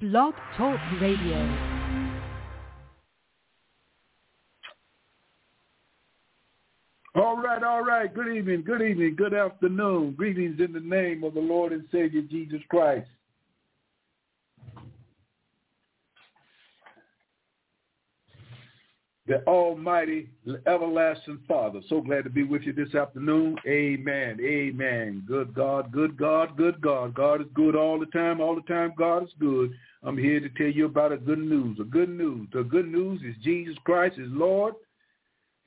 Blog Talk Radio. All right, all right. Good evening, good evening, good afternoon. Greetings in the name of the Lord and Savior Jesus Christ. The Almighty, everlasting Father. So glad to be with you this afternoon. Amen. Amen. Good God, good God, good God. God is good all the time. All the time, God is good. I'm here to tell you about a good news. A good news. The good news is Jesus Christ is Lord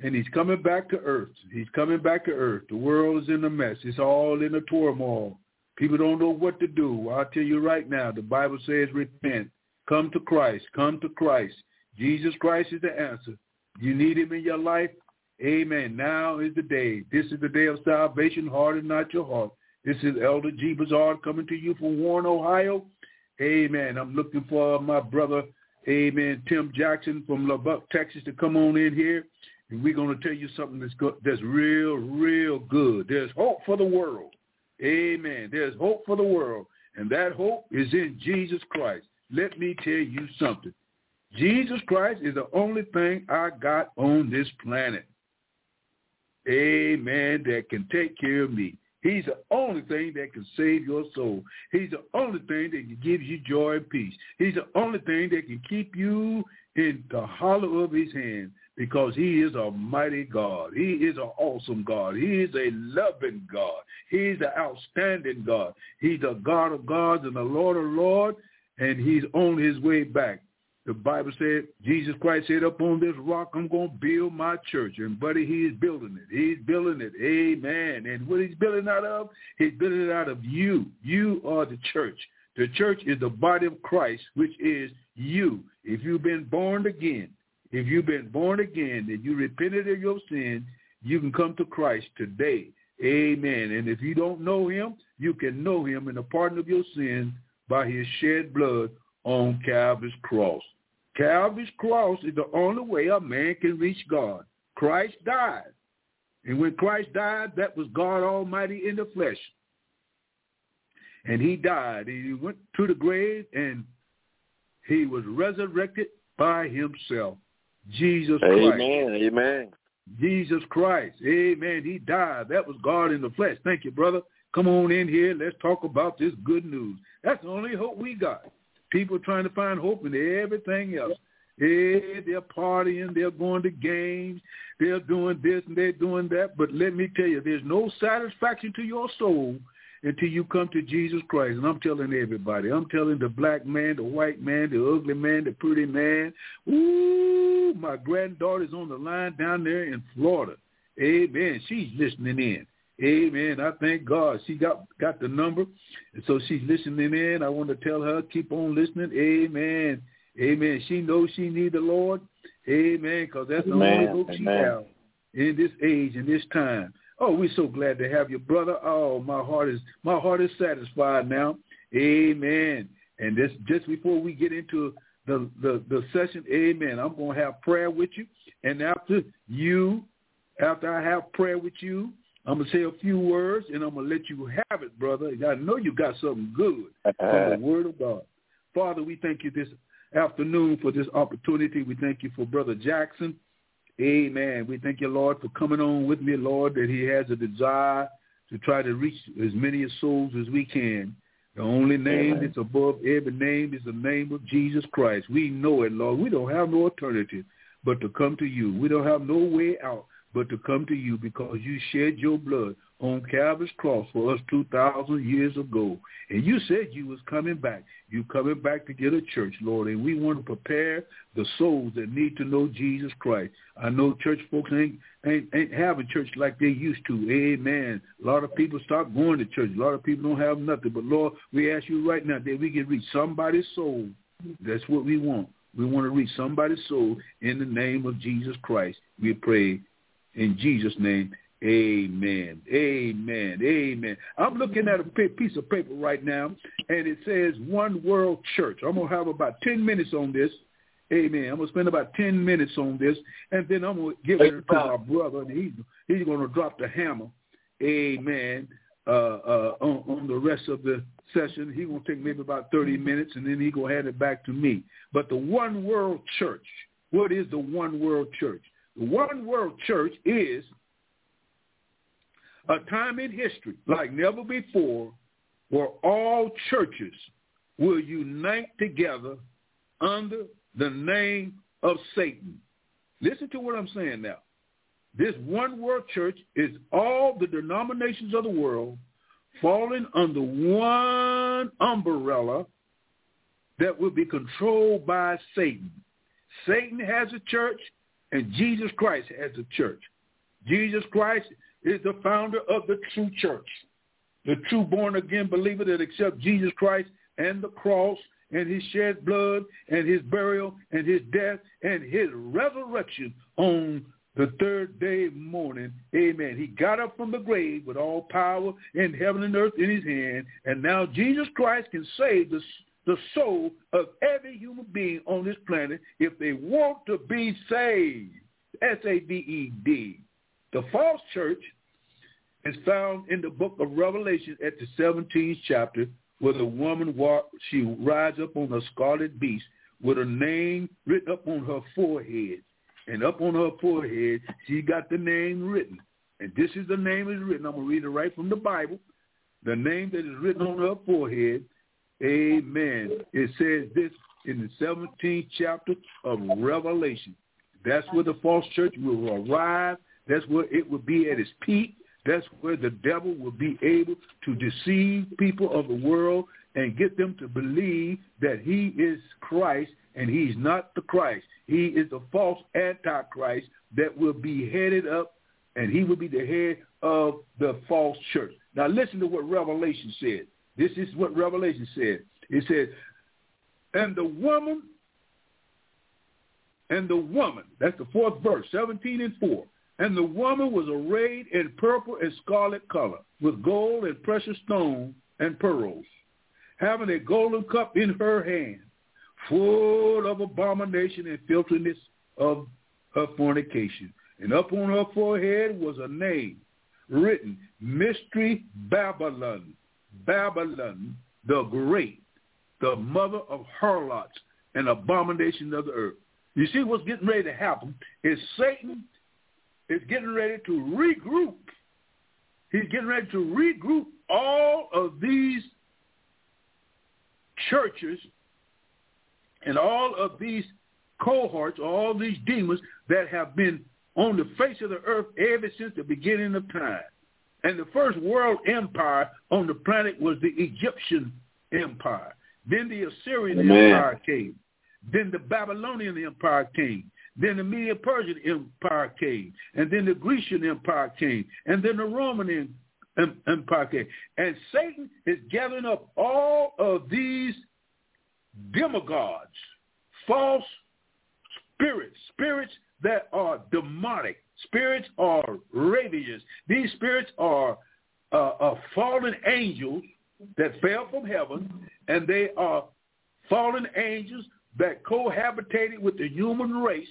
and he's coming back to earth. He's coming back to earth. The world is in a mess. It's all in a turmoil. People don't know what to do. I'll tell you right now, the Bible says repent. Come to Christ. Come to Christ. Jesus Christ is the answer. You need him in your life? Amen. Now is the day. This is the day of salvation. Harden not your heart. This is Elder G. Bazard coming to you from Warren, Ohio. Amen. I'm looking for my brother, amen, Tim Jackson from Lubbock, Texas to come on in here. And we're going to tell you something that's good, that's real, real good. There's hope for the world. Amen. There's hope for the world. And that hope is in Jesus Christ. Let me tell you something. Jesus Christ is the only thing I got on this planet. Amen. That can take care of me. He's the only thing that can save your soul. He's the only thing that can give you joy and peace. He's the only thing that can keep you in the hollow of his hand because he is a mighty God. He is an awesome God. He is a loving God. He's an outstanding God. He's the God of gods and the Lord of lords, and he's on his way back. The Bible said, Jesus Christ said, up on this rock, I'm going to build my church. And buddy, he's building it. He's building it. Amen. And what he's building out of, he's building it out of you. You are the church. The church is the body of Christ, which is you. If you've been born again, if you've been born again and you repented of your sin, you can come to Christ today. Amen. And if you don't know him, you can know him in the pardon of your sins by his shed blood on Calvary's cross. Calvary's cross is the only way a man can reach God. Christ died. And when Christ died, that was God Almighty in the flesh. And he died. And he went to the grave and he was resurrected by himself. Jesus Christ. Amen. Amen. Jesus Christ. Amen. He died. That was God in the flesh. Thank you, brother. Come on in here. Let's talk about this good news. That's the only hope we got. People trying to find hope in everything else. Hey, they're partying, they're going to games, they're doing this and they're doing that. But let me tell you, there's no satisfaction to your soul until you come to Jesus Christ. And I'm telling everybody, I'm telling the black man, the white man, the ugly man, the pretty man. Ooh, my granddaughter's on the line down there in Florida. Amen. She's listening in. Amen. I thank God. She got got the number, and so she's listening in. I want to tell her keep on listening. Amen. Amen. She knows she needs the Lord. Amen. Because that's the Amen. only hope she has in this age and this time. Oh, we're so glad to have you, brother. Oh, my heart is my heart is satisfied now. Amen. And this just before we get into the the, the session, Amen. I'm gonna have prayer with you, and after you, after I have prayer with you, I'm gonna say a few words, and I'm gonna let you have it, brother. I know you got something good from the Word of God. Father, we thank you this afternoon for this opportunity. We thank you for Brother Jackson. Amen. We thank you, Lord, for coming on with me, Lord, that he has a desire to try to reach as many souls as we can. The only name Amen. that's above every name is the name of Jesus Christ. We know it, Lord. We don't have no alternative but to come to you. We don't have no way out but to come to you because you shed your blood on Calvary's cross for us 2,000 years ago. And you said you was coming back. You coming back to get a church, Lord. And we want to prepare the souls that need to know Jesus Christ. I know church folks ain't, ain't, ain't having church like they used to. Amen. A lot of people stop going to church. A lot of people don't have nothing. But, Lord, we ask you right now that we can reach somebody's soul. That's what we want. We want to reach somebody's soul in the name of Jesus Christ. We pray in Jesus' name. Amen. Amen. Amen. I'm looking at a piece of paper right now, and it says One World Church. I'm going to have about 10 minutes on this. Amen. I'm going to spend about 10 minutes on this, and then I'm going to give it to my brother, and he's, he's going to drop the hammer. Amen. Uh, uh, on, on the rest of the session. He gonna take maybe about 30 minutes, and then he gonna hand it back to me. But the One World Church, what is the One World Church? One World Church is a time in history like never before where all churches will unite together under the name of Satan. Listen to what I'm saying now. This one world church is all the denominations of the world falling under one umbrella that will be controlled by Satan. Satan has a church and Jesus Christ as the church. Jesus Christ is the founder of the true church, the true born-again believer that accepts Jesus Christ and the cross and his shed blood and his burial and his death and his resurrection on the third day morning. Amen. He got up from the grave with all power in heaven and earth in his hand. And now Jesus Christ can save the, the soul of every human being on this planet if they want to be saved. S-A-V-E-D. The false church is found in the book of Revelation at the 17th chapter where the woman walk, she rides up on a scarlet beast with a name written up on her forehead. And up on her forehead, she got the name written. And this is the name is written. I'm going to read it right from the Bible. The name that is written on her forehead, amen. It says this in the 17th chapter of Revelation. That's where the false church will arrive. That's where it will be at its peak. That's where the devil will be able to deceive people of the world and get them to believe that he is Christ and he's not the Christ. He is the false antichrist that will be headed up and he will be the head of the false church. Now listen to what Revelation said. This is what Revelation said. It said, and the woman, and the woman, that's the fourth verse, 17 and 4. And the woman was arrayed in purple and scarlet color, with gold and precious stones and pearls, having a golden cup in her hand, full of abomination and filthiness of her fornication. And up on her forehead was a name written, Mystery Babylon, Babylon the Great, the mother of harlots and abomination of the earth. You see what's getting ready to happen is Satan is getting ready to regroup. He's getting ready to regroup all of these churches and all of these cohorts, all these demons that have been on the face of the earth ever since the beginning of time. And the first world empire on the planet was the Egyptian empire. Then the Assyrian Amen. empire came. Then the Babylonian empire came. Then the Medo-Persian Empire came, and then the Grecian Empire came, and then the Roman Empire came. And Satan is gathering up all of these demagogues, false spirits, spirits that are demonic, spirits are ravagers. These spirits are uh, uh, fallen angels that fell from heaven, and they are fallen angels that cohabitated with the human race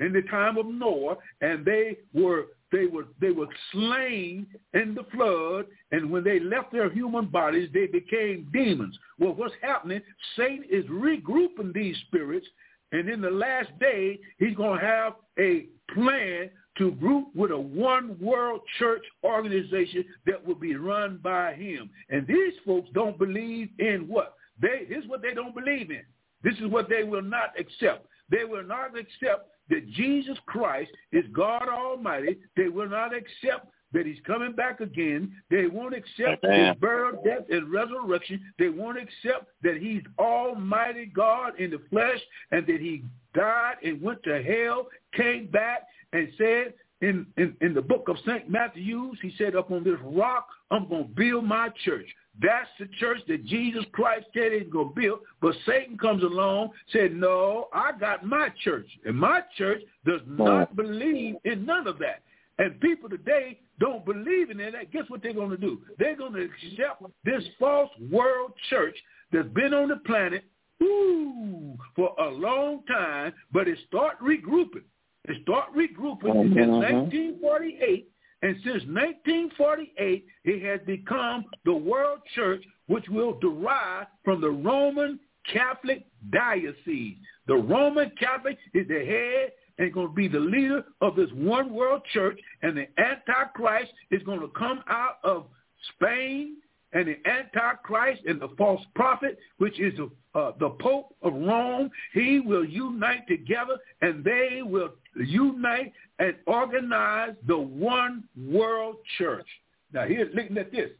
in the time of Noah, and they were they were they were slain in the flood, and when they left their human bodies, they became demons. Well, what's happening? Satan is regrouping these spirits, and in the last day, he's going to have a plan to group with a one world church organization that will be run by him. And these folks don't believe in what? They, is what they don't believe in. This is what they will not accept. They will not accept that Jesus Christ is God Almighty. They will not accept that he's coming back again. They won't accept Amen. his burial, death, and resurrection. They won't accept that he's Almighty God in the flesh and that he died and went to hell, came back and said in, in, in the book of St. Matthew, he said, up on this rock, I'm going to build my church. That's the church that Jesus Christ said he's going to build. But Satan comes along, said, no, I got my church. And my church does not believe in none of that. And people today don't believe in that. Guess what they're going to do? They're going to accept this false world church that's been on the planet ooh, for a long time, but it start regrouping. It start regrouping mm-hmm. in 1948 and since 1948, it has become the world church which will derive from the Roman Catholic diocese. The Roman Catholic is the head and going to be the leader of this one world church, and the Antichrist is going to come out of Spain, and the Antichrist and the false prophet, which is uh, the Pope of Rome, he will unite together, and they will unite and organize the one world church. Now, here, listen at this.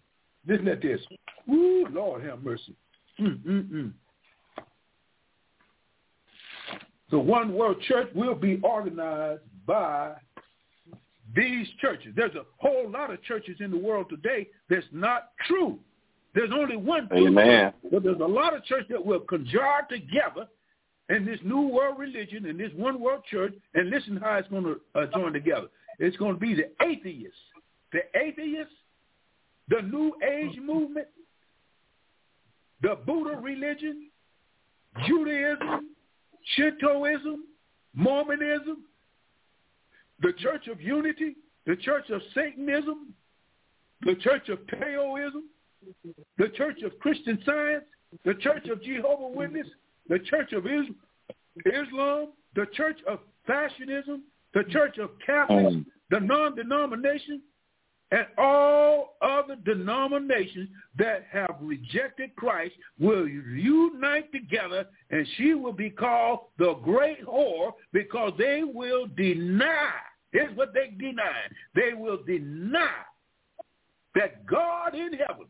Listen at this. Ooh, Lord have mercy. Mm-mm-mm. The one world church will be organized by these churches. There's a whole lot of churches in the world today that's not true. There's only one true Amen. church, but there's a lot of churches that will conjure together in this new world religion, in this one world church, and listen how it's going to uh, join together. It's going to be the atheists, the atheists, the New Age movement, the Buddha religion, Judaism, Shintoism, Mormonism, the Church of Unity, the Church of Satanism, the Church of Taoism, the Church of Christian Science, the Church of Jehovah Witness, the Church of Islam, the Church of Fashionism, the Church of Catholics, mm. the non-denomination, and all other denominations that have rejected Christ will unite together and she will be called the great whore because they will deny. Here's what they deny. They will deny that God in heaven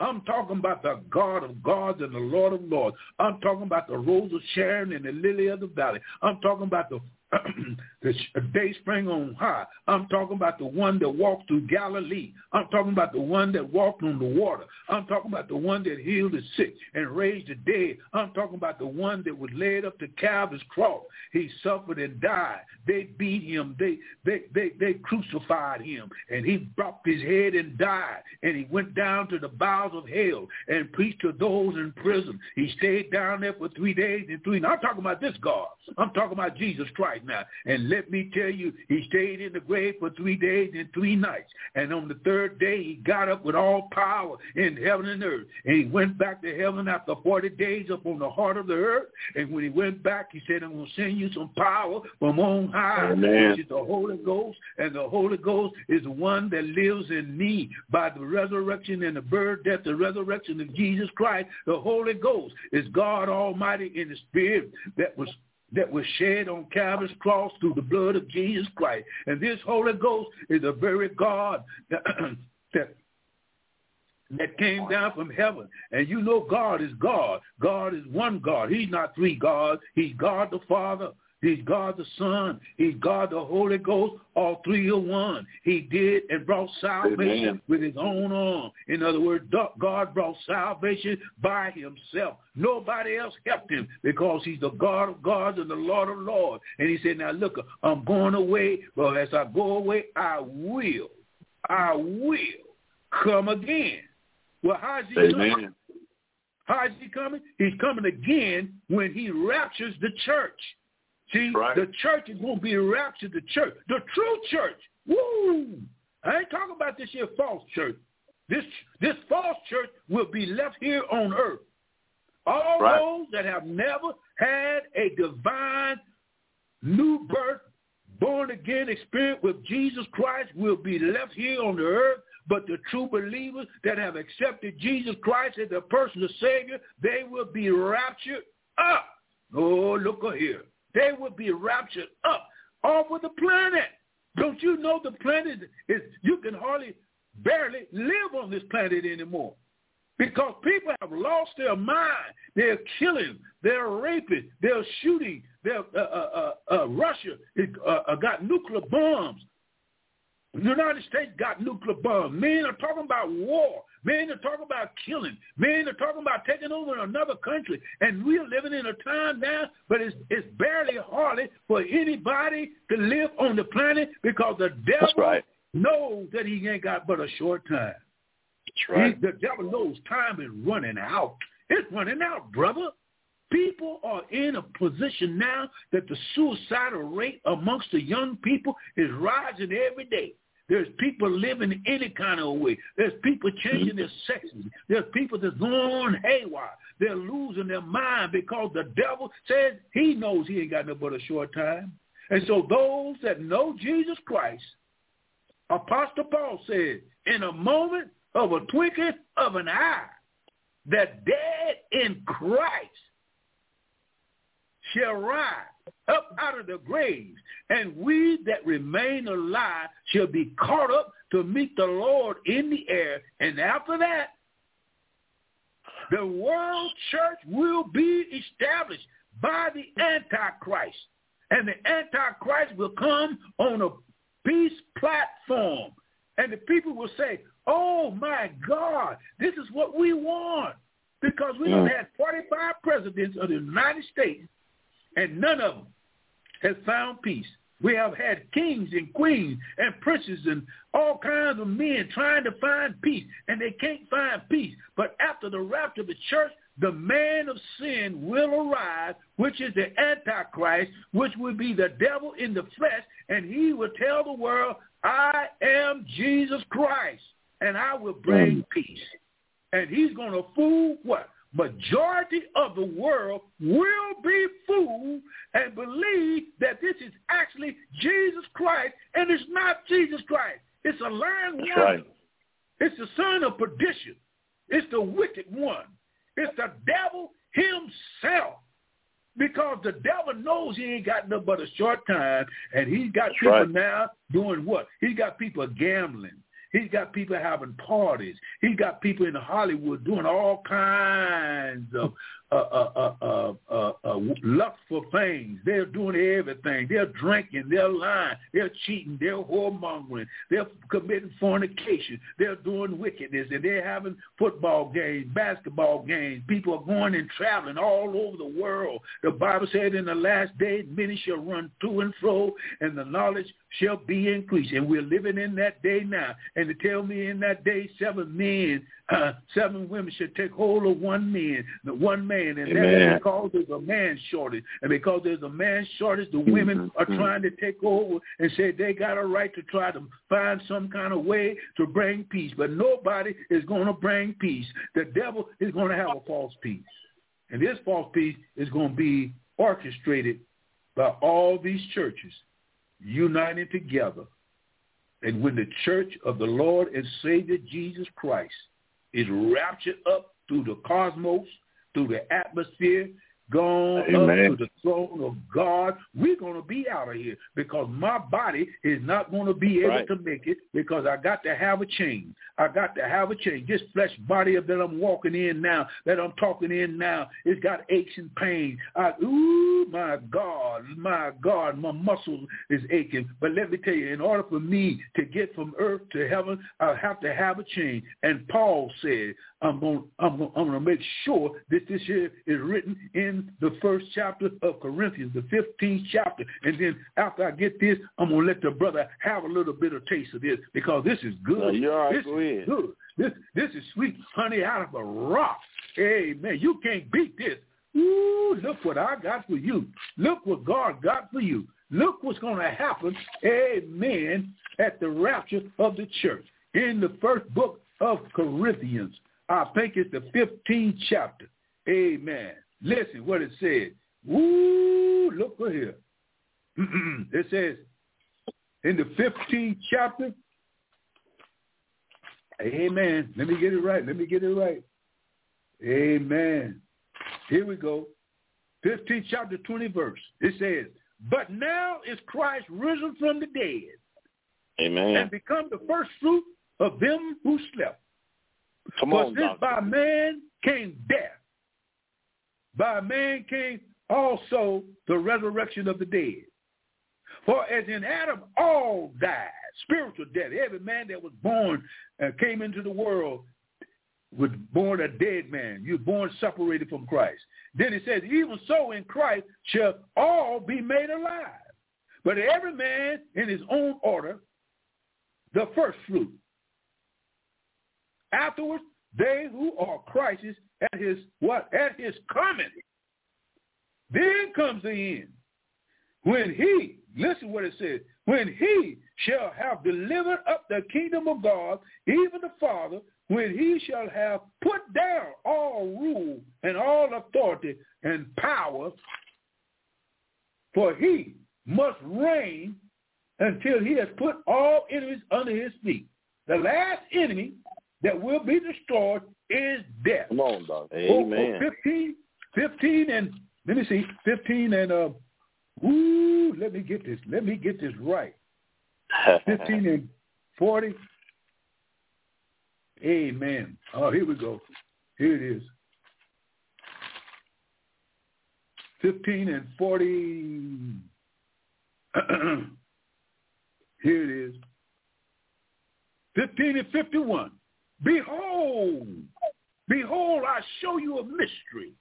I'm talking about the God of gods and the Lord of lords. I'm talking about the rose of Sharon and the lily of the valley. I'm talking about the the day spring on high. I'm talking about the one that walked through Galilee. I'm talking about the one that walked on the water. I'm talking about the one that healed the sick and raised the dead. I'm talking about the one that was led up to Calvary's cross. He suffered and died. They beat him. They they they they crucified him, and he dropped his head and died. And he went down to the bowels of hell and preached to those in prison. He stayed down there for three days and three. I'm talking about this God. I'm talking about Jesus Christ now. And let me tell you, he stayed in the grave for three days and three nights. And on the third day, he got up with all power in heaven and earth. And he went back to heaven after 40 days up on the heart of the earth. And when he went back, he said, I'm going to send you some power from on high, Amen. which is the Holy Ghost. And the Holy Ghost is the one that lives in me by the resurrection and the birth, death, the resurrection of Jesus Christ. The Holy Ghost is God Almighty in the Spirit that was that was shed on Calvary's cross through the blood of Jesus Christ. And this Holy Ghost is the very God that, that came down from heaven. And you know God is God. God is one God. He's not three gods. He's God the Father, He's God the Son. He's God the Holy Ghost. All three are one. He did and brought salvation Amen. with his own arm. In other words, God brought salvation by himself. Nobody else helped him because he's the God of gods and the Lord of lords. And he said, now look, I'm going away, but as I go away, I will, I will come again. Well, how's he Amen. coming? How is he coming? He's coming again when he raptures the church. See, right. the church is going to be raptured. The church, the true church. Woo! I ain't talking about this here false church. This this false church will be left here on earth. All right. those that have never had a divine new birth, born again experience with Jesus Christ will be left here on the earth. But the true believers that have accepted Jesus Christ as their personal Savior, they will be raptured up. Oh, look here they will be raptured up off of the planet. Don't you know the planet is, you can hardly barely live on this planet anymore because people have lost their mind. They're killing, they're raping, they're shooting. They're, uh, uh, uh, uh Russia uh, uh, got nuclear bombs. The United States got nuclear bombs. Men are talking about war. Men are talking about killing. Men are talking about taking over another country. And we're living in a time now, but it's, it's barely hardly for anybody to live on the planet because the devil right. knows that he ain't got but a short time. That's right. He, the devil knows time is running out. It's running out, brother. People are in a position now that the suicidal rate amongst the young people is rising every day. There's people living any kind of way. There's people changing their sexes. There's people that's going haywire. They're losing their mind because the devil says he knows he ain't got no but a short time. And so those that know Jesus Christ, Apostle Paul said, in a moment of a twinkling of an eye, the dead in Christ shall rise up out of the graves, and we that remain alive shall be caught up to meet the Lord in the air. And after that, the world church will be established by the Antichrist. And the Antichrist will come on a peace platform. And the people will say, oh my God, this is what we want. Because we have mm. had 45 presidents of the United States and none of them has found peace. We have had kings and queens and princes and all kinds of men trying to find peace, and they can't find peace. But after the rapture of the church, the man of sin will arise, which is the Antichrist, which will be the devil in the flesh, and he will tell the world, I am Jesus Christ, and I will bring peace. And he's going to fool what? Majority of the world will be fooled and believe that this is actually Jesus Christ, and it's not Jesus Christ. It's a lying one. Right. It's the son of perdition. It's the wicked one. It's the devil himself. Because the devil knows he ain't got nothing but a short time, and he's got That's people right. now doing what? He's got people gambling. He's got people having parties. He's got people in Hollywood doing all kinds of uh, uh, uh, uh, uh, lustful things. They're doing everything. They're drinking. They're lying. They're cheating. They're whoremongering. They're committing fornication. They're doing wickedness, and they're having football games, basketball games. People are going and traveling all over the world. The Bible said in the last days, many shall run to and fro, and the knowledge shall be increased. And we're living in that day now. And to tell me in that day, seven men uh, seven women should take hold of one man, the one man, and Amen. that's because there's a man shortage. And because there's a man shortage, the women mm-hmm. are trying to take over and say they got a right to try to find some kind of way to bring peace. But nobody is going to bring peace. The devil is going to have a false peace. And this false peace is going to be orchestrated by all these churches united together. And when the church of the Lord and Savior Jesus Christ is raptured up through the cosmos, through the atmosphere, gone Amen. up to the throne of God, we're going to be out of here because my body is not going to be able right. to make it because I got to have a change. I got to have a change. This flesh body that I'm walking in now, that I'm talking in now, it's got aches and pains. I, ooh, my God, my God, my muscles is aching. But let me tell you, in order for me to get from earth to heaven, I have to have a change. And Paul said, I'm going, I'm going, I'm going to make sure that this here is written in the first chapter of Corinthians, the 15th chapter. And then after I get this, I'm going to let the brother have a little bit of taste of this because this is good. No, you're this go is good. This, this is sweet honey out of a rock. Amen. You can't beat this. Ooh, look what I got for you. Look what God got for you. Look what's going to happen, amen, at the rapture of the church. In the first book of Corinthians, I think it's the 15th chapter. Amen. Listen what it said. Woo, look here. it says in the 15th chapter, Amen. Let me get it right. Let me get it right. Amen. Here we go. 15th chapter 20 verse. It says, But now is Christ risen from the dead. Amen. And become the first fruit of them who slept. Come For on, since doctor. by man came death, by man came also the resurrection of the dead. For as in Adam all died, spiritual death, every man that was born and uh, came into the world was born a dead man. You're born separated from Christ. Then it says, even so in Christ shall all be made alive. But every man in his own order, the first fruit. Afterwards, they who are Christ's at his what? At his coming. Then comes the end. When he, listen what it says, when he shall have delivered up the kingdom of God, even the Father, when he shall have put down all rule and all authority and power, for he must reign until he has put all enemies under his feet. The last enemy that will be destroyed is death. Come on, dog. Amen. 15, 15 and, let me see, 15 and, uh, ooh, let me get this, let me get this right. 15 and 40. Amen. Oh, here we go. Here it is. 15 and 40. Here it is. 15 and 51. Behold, behold, I show you a mystery.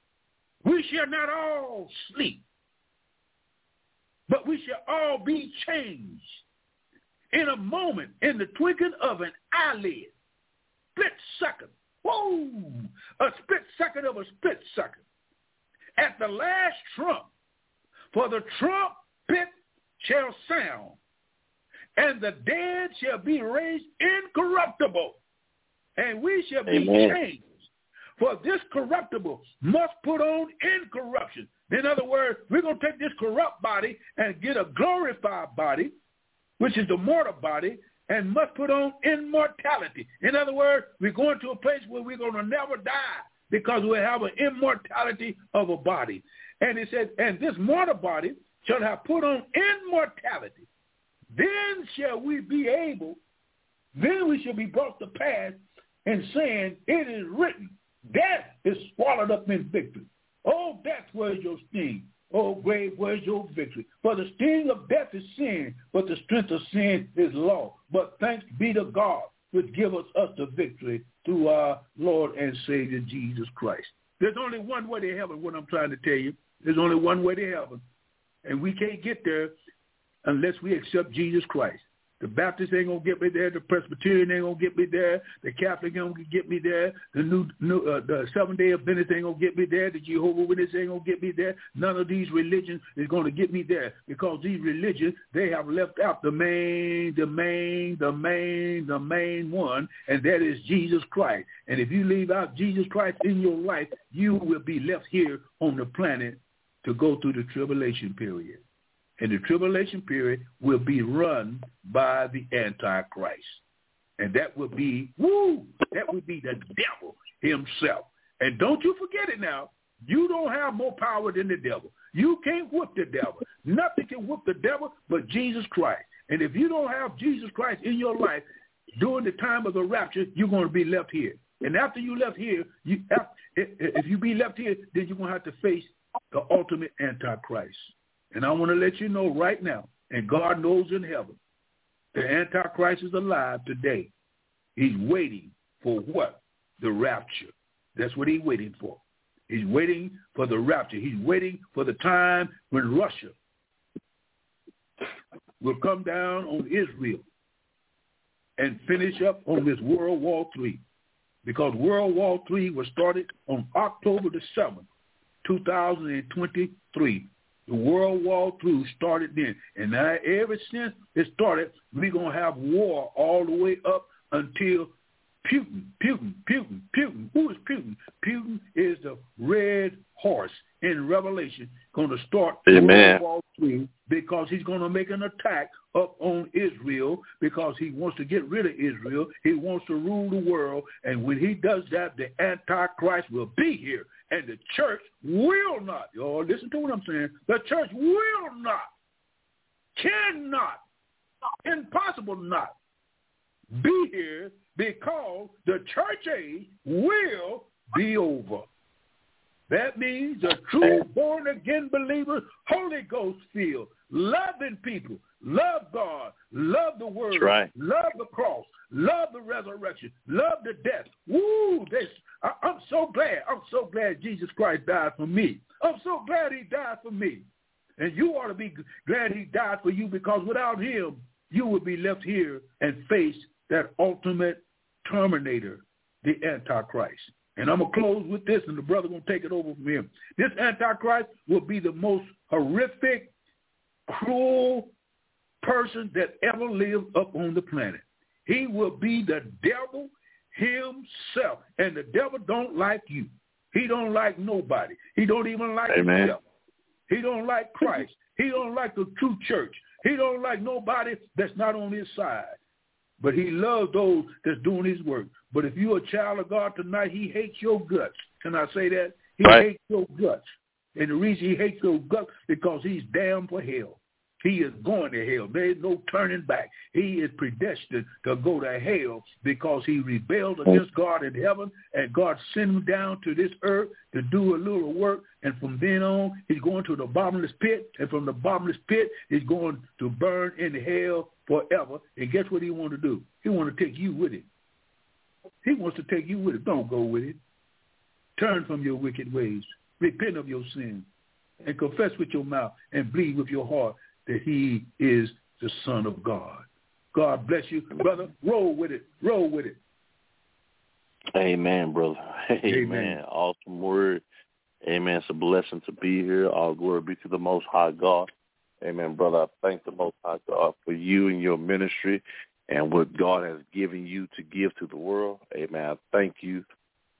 We shall not all sleep, but we shall all be changed in a moment, in the twinkling of an eyelid, split second. Whoa! A split second of a split second. At the last trump, for the trumpet shall sound, and the dead shall be raised incorruptible, and we shall be Amen. changed. For this corruptible must put on incorruption. In other words, we're going to take this corrupt body and get a glorified body, which is the mortal body, and must put on immortality. In other words, we're going to a place where we're going to never die because we have an immortality of a body. And he said, and this mortal body shall have put on immortality. Then shall we be able, then we shall be brought to pass and saying, it is written, death is swallowed up in victory. Oh, death, where's your sting? Oh, grave, where's your victory? For the sting of death is sin, but the strength of sin is law. But thanks be to God, which giveth us the victory through our Lord and Savior Jesus Christ. There's only one way to heaven, what I'm trying to tell you. There's only one way to heaven. And we can't get there unless we accept Jesus Christ. The Baptist ain't gonna get me there. The Presbyterian ain't gonna get me there. The Catholic ain't gonna get me there. The new, new uh, the Seventh Day Adventist ain't gonna get me there. The Jehovah Witness ain't gonna get me there. None of these religions is gonna get me there because these religions they have left out the main, the main, the main, the main one, and that is Jesus Christ. And if you leave out Jesus Christ in your life, you will be left here on the planet to go through the tribulation period and the tribulation period will be run by the Antichrist. And that will be, woo, that will be the devil himself. And don't you forget it now. You don't have more power than the devil. You can't whoop the devil. Nothing can whoop the devil but Jesus Christ. And if you don't have Jesus Christ in your life during the time of the rapture, you're going to be left here. And after you left here, you, if you be left here, then you're going to have to face the ultimate Antichrist. And I want to let you know right now, and God knows in heaven, the Antichrist is alive today. He's waiting for what? The rapture. That's what he's waiting for. He's waiting for the rapture. He's waiting for the time when Russia will come down on Israel and finish up on this World War III. Because World War III was started on October the 7th, 2023. The World War II started then. And now ever since it started, we're going to have war all the way up until Putin, Putin, Putin, Putin. Who is Putin? Putin is the red horse in Revelation going to start Amen. World War III because he's going to make an attack up on Israel because he wants to get rid of Israel. He wants to rule the world. And when he does that, the Antichrist will be here. And the church will not, y'all listen to what I'm saying, the church will not, cannot, impossible not be here because the church age will be over. That means a true born again believer, Holy Ghost filled, loving people, love God, love the word, right. love the cross, love the resurrection, love the death. Woo! This I, I'm so glad. I'm so glad Jesus Christ died for me. I'm so glad he died for me. And you ought to be glad he died for you because without him, you would be left here and face that ultimate terminator, the Antichrist. And I'm going to close with this, and the brother going to take it over from him. This Antichrist will be the most horrific, cruel person that ever lived up on the planet. He will be the devil himself. And the devil don't like you. He don't like nobody. He don't even like Amen. himself. He don't like Christ. He don't like the true church. He don't like nobody that's not on his side. But he loves those that's doing his work. But if you're a child of God tonight, he hates your guts. Can I say that? He Right. hates your guts. And the reason he hates your guts because he's damned for hell. He is going to hell. There is no turning back. He is predestined to go to hell because he rebelled against God in heaven, and God sent him down to this earth to do a little work. And from then on, he's going to the bottomless pit, and from the bottomless pit, he's going to burn in hell forever. And guess what he want to do? He want to take you with him. He wants to take you with him. Don't go with it. Turn from your wicked ways. Repent of your sin and confess with your mouth and believe with your heart that he is the Son of God. God bless you, brother. Roll with it. Roll with it. Amen, brother. Amen. Amen. Awesome word. Amen. It's a blessing to be here. All glory be to the Most High God. Amen, brother. I thank the Most High God for you and your ministry and what God has given you to give to the world. Amen. I thank you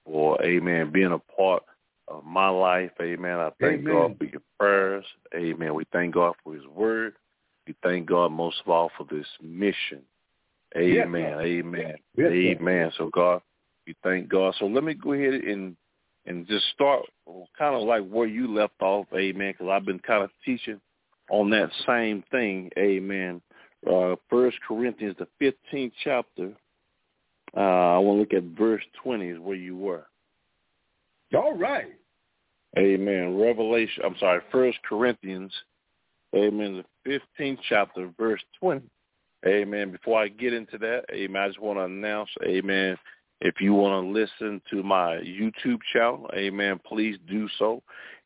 for, amen, being a part of my life. Amen. I thank Amen. God for your prayers. Amen. We thank God for his word. We thank God most of all for this mission. Amen. sir. Amen. Yes. Amen. So God, we thank God. So let me go ahead and and just start kind of like where you left off, amen, because I've been kind of teaching on that same thing, amen. Uh, First Corinthians, the 15th chapter, uh, I want to look at verse 20 is where you were. All right. Amen. Revelation, I'm sorry, First Corinthians, amen, the 15th chapter, verse 20. Amen. Before I get into that, amen, I just want to announce, amen, if you want to listen to my YouTube channel, amen, please do so.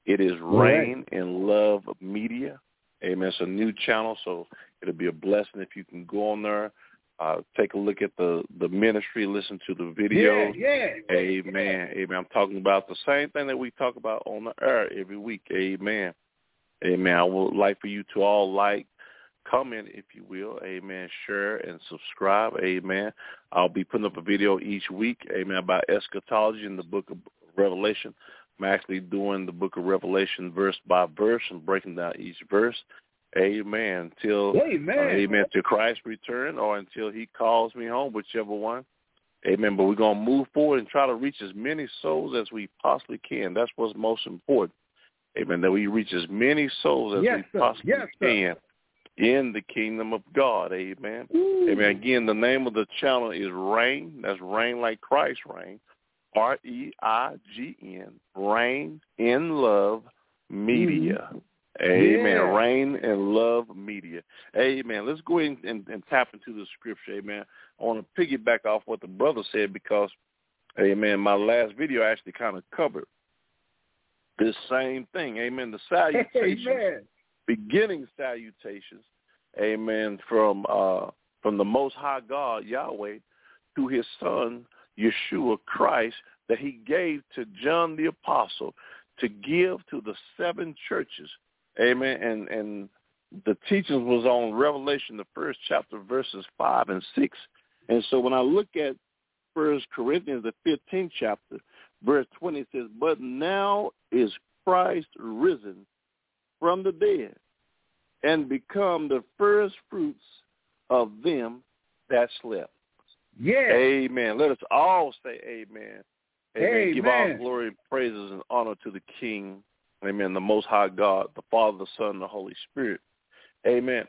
It is. Reign and Love Media. Amen. It's a new channel, so it'll be a blessing if you can go on there, uh, take a look at the, the ministry, listen to the video. Yeah, yeah. Amen. Amen. I'm talking about the same thing that we talk about on the air every week. Amen. Amen. I would like for you to all like, comment, if you will. Amen. Share and subscribe. Amen. I'll be putting up a video each week. Amen. About eschatology in the book of Revelation. I'm actually doing the book of Revelation verse by verse and breaking down each verse. Amen. Until Amen. uh, amen. To Christ's return or until he calls me home, whichever one. Amen. But we're going to move forward and try to reach as many souls as we possibly can. That's what's most important. Amen. That we reach as many souls as Yes, we possibly Yes, can in the kingdom of God. Amen. Ooh. Amen. Again, the name of the channel is Reign. That's Reign like Christ Reign. R-E-I-G-N. Reign in Love Media. Amen. Yeah. Reign and Love Media. Amen. Let's go ahead and, and, and tap into the scripture. Amen. I want to piggyback off what the brother said because, amen, my last video actually kind of covered this same thing. Amen. The salutations Amen. beginning salutations, amen, from uh, from the Most High God, Yahweh, to his son, Yeshua Christ, that he gave to John the Apostle to give to the seven churches. Amen. And and the teachings was on Revelation, the first chapter, verses five and six. And so when I look at First Corinthians, the fifteenth chapter, verse twenty it says, But now is Christ risen from the dead and become the first fruits of them that slept. Yeah. Amen. Let us all say amen. Amen. Give all Amen. glory, praises, and honor to the King. Amen. The Most High God, the Father, the Son, the Holy Spirit. Amen.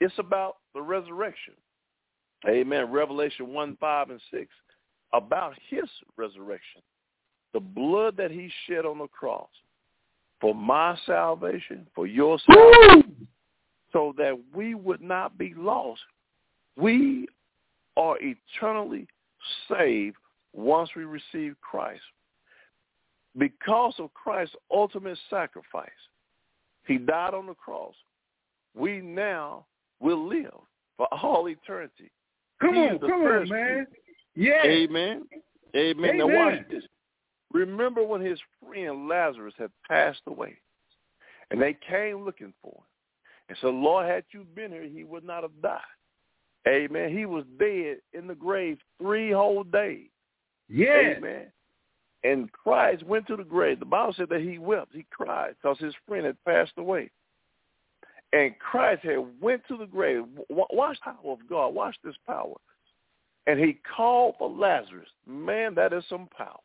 It's about the resurrection. Amen. Revelation 1, 5, and 6. About his resurrection. The blood that he shed on the cross for my salvation, for your salvation, so that we would not be lost. We are eternally saved once we receive Christ. Because of Christ's ultimate sacrifice, he died on the cross. We now will live for all eternity. Come He on, come on, man. Yeah. Amen. Amen. Now watch this. Remember when his friend Lazarus had passed away, and they came looking for him, And so, Lord, had you been here, he would not have died. Amen. He was dead in the grave three whole days. Yeah. Amen. And Christ went to the grave. The Bible said that he wept. He cried because his friend had passed away. And Christ had went to the grave. Watch the power of God. Watch this power. And he called for Lazarus. Man, that is some power.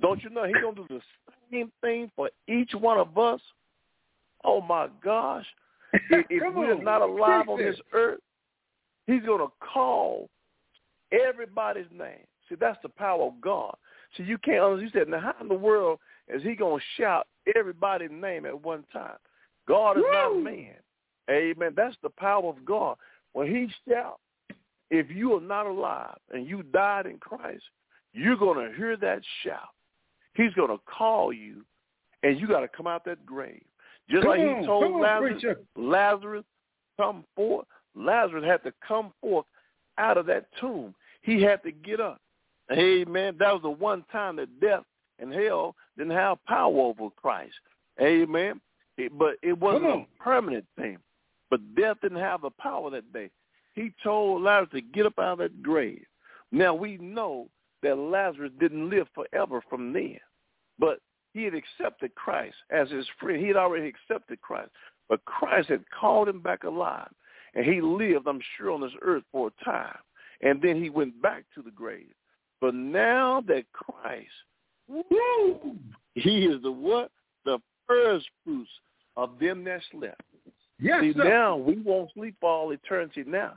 Don't you know he's going to do the same thing for each one of us? Oh, my gosh. If, if we're not alive on this earth, he's going to call everybody's name. See, that's the power of God. See, you can't understand. You said, now how in the world is he going to shout everybody's name at one time? God is Woo! not man. Amen. That's the power of God. When he shouts, if you are not alive and you died in Christ, you're going to hear that shout. He's going to call you, and you got to come out that grave. Just come like on, he told Lazarus, Lazarus, come forth. Lazarus had to come forth out of that tomb. He had to get up. Amen. That was the one time that death and hell didn't have power over Christ. Amen. It, but it wasn't a permanent thing. But death didn't have the power that day. He told Lazarus to get up out of that grave. Now we know that Lazarus didn't live forever from then. But he had accepted Christ as his friend. He had already accepted Christ. But Christ had called him back alive. And he lived, I'm sure, on this earth for a time. And then he went back to the grave. But now that Christ, woo, he is the what? The first fruits of them that slept. Yes, See, sir. now we won't sleep all eternity now.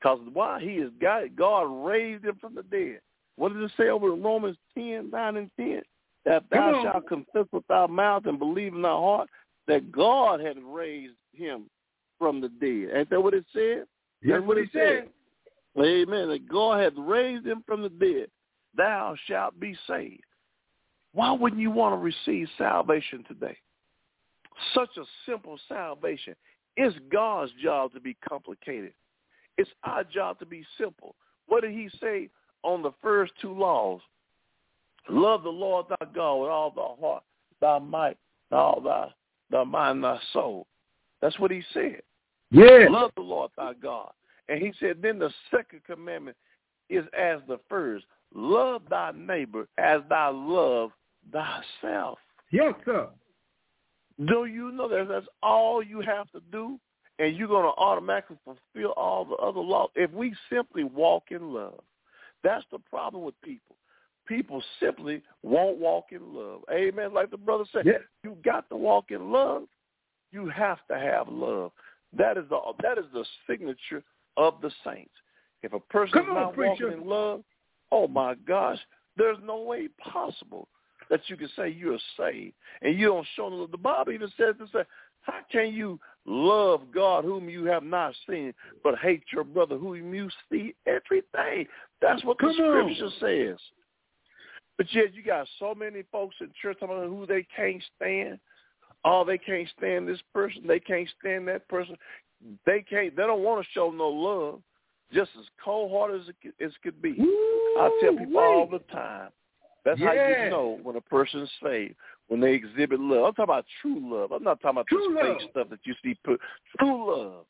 Because why? He is God. God raised him from the dead. What does it say over in Romans 10, 9 and 10? That thou shalt confess with thy mouth and believe in thy heart that God had raised him from the dead. Ain't that what it said? Yes, That's what it said. said. Amen. That God had raised him from the dead. Thou shalt be saved. Why wouldn't you want to receive salvation today? Such a simple salvation. It's God's job to be complicated. It's our job to be simple. What did he say on the first two laws? Love the Lord thy God with all thy heart, thy might, all thy, thy mind, thy soul. That's what he said. Yeah. Love the Lord thy God. And he said, then the second commandment is as the first. Love thy neighbor as thou love thyself. Yes, sir. Do you know that that's all you have to do? And you're going to automatically fulfill all the other laws. If we simply walk in love, that's the problem with people. People simply won't walk in love. Amen. Like the brother said, yeah. you got to walk in love. You have to have love. That is the that is the signature of the saints. If a person Come is on, not preacher. walking in love, oh my gosh, there's no way possible that you can say you're saved and you don't show them. The Bible even says this, how can you love God whom you have not seen, but hate your brother whom you see every day? That's what Come the on. scripture says. But yet you got so many folks in church talking about who they can't stand. Oh, they can't stand this person. They can't stand that person. They can't. They don't want to show no love. Just as cold-hearted as it, as could be. Woo, I tell people wait. all the time. That's how you know when a person's saved when they exhibit love. I'm talking about true love. I'm not talking about True this love. fake stuff that you see put. True love.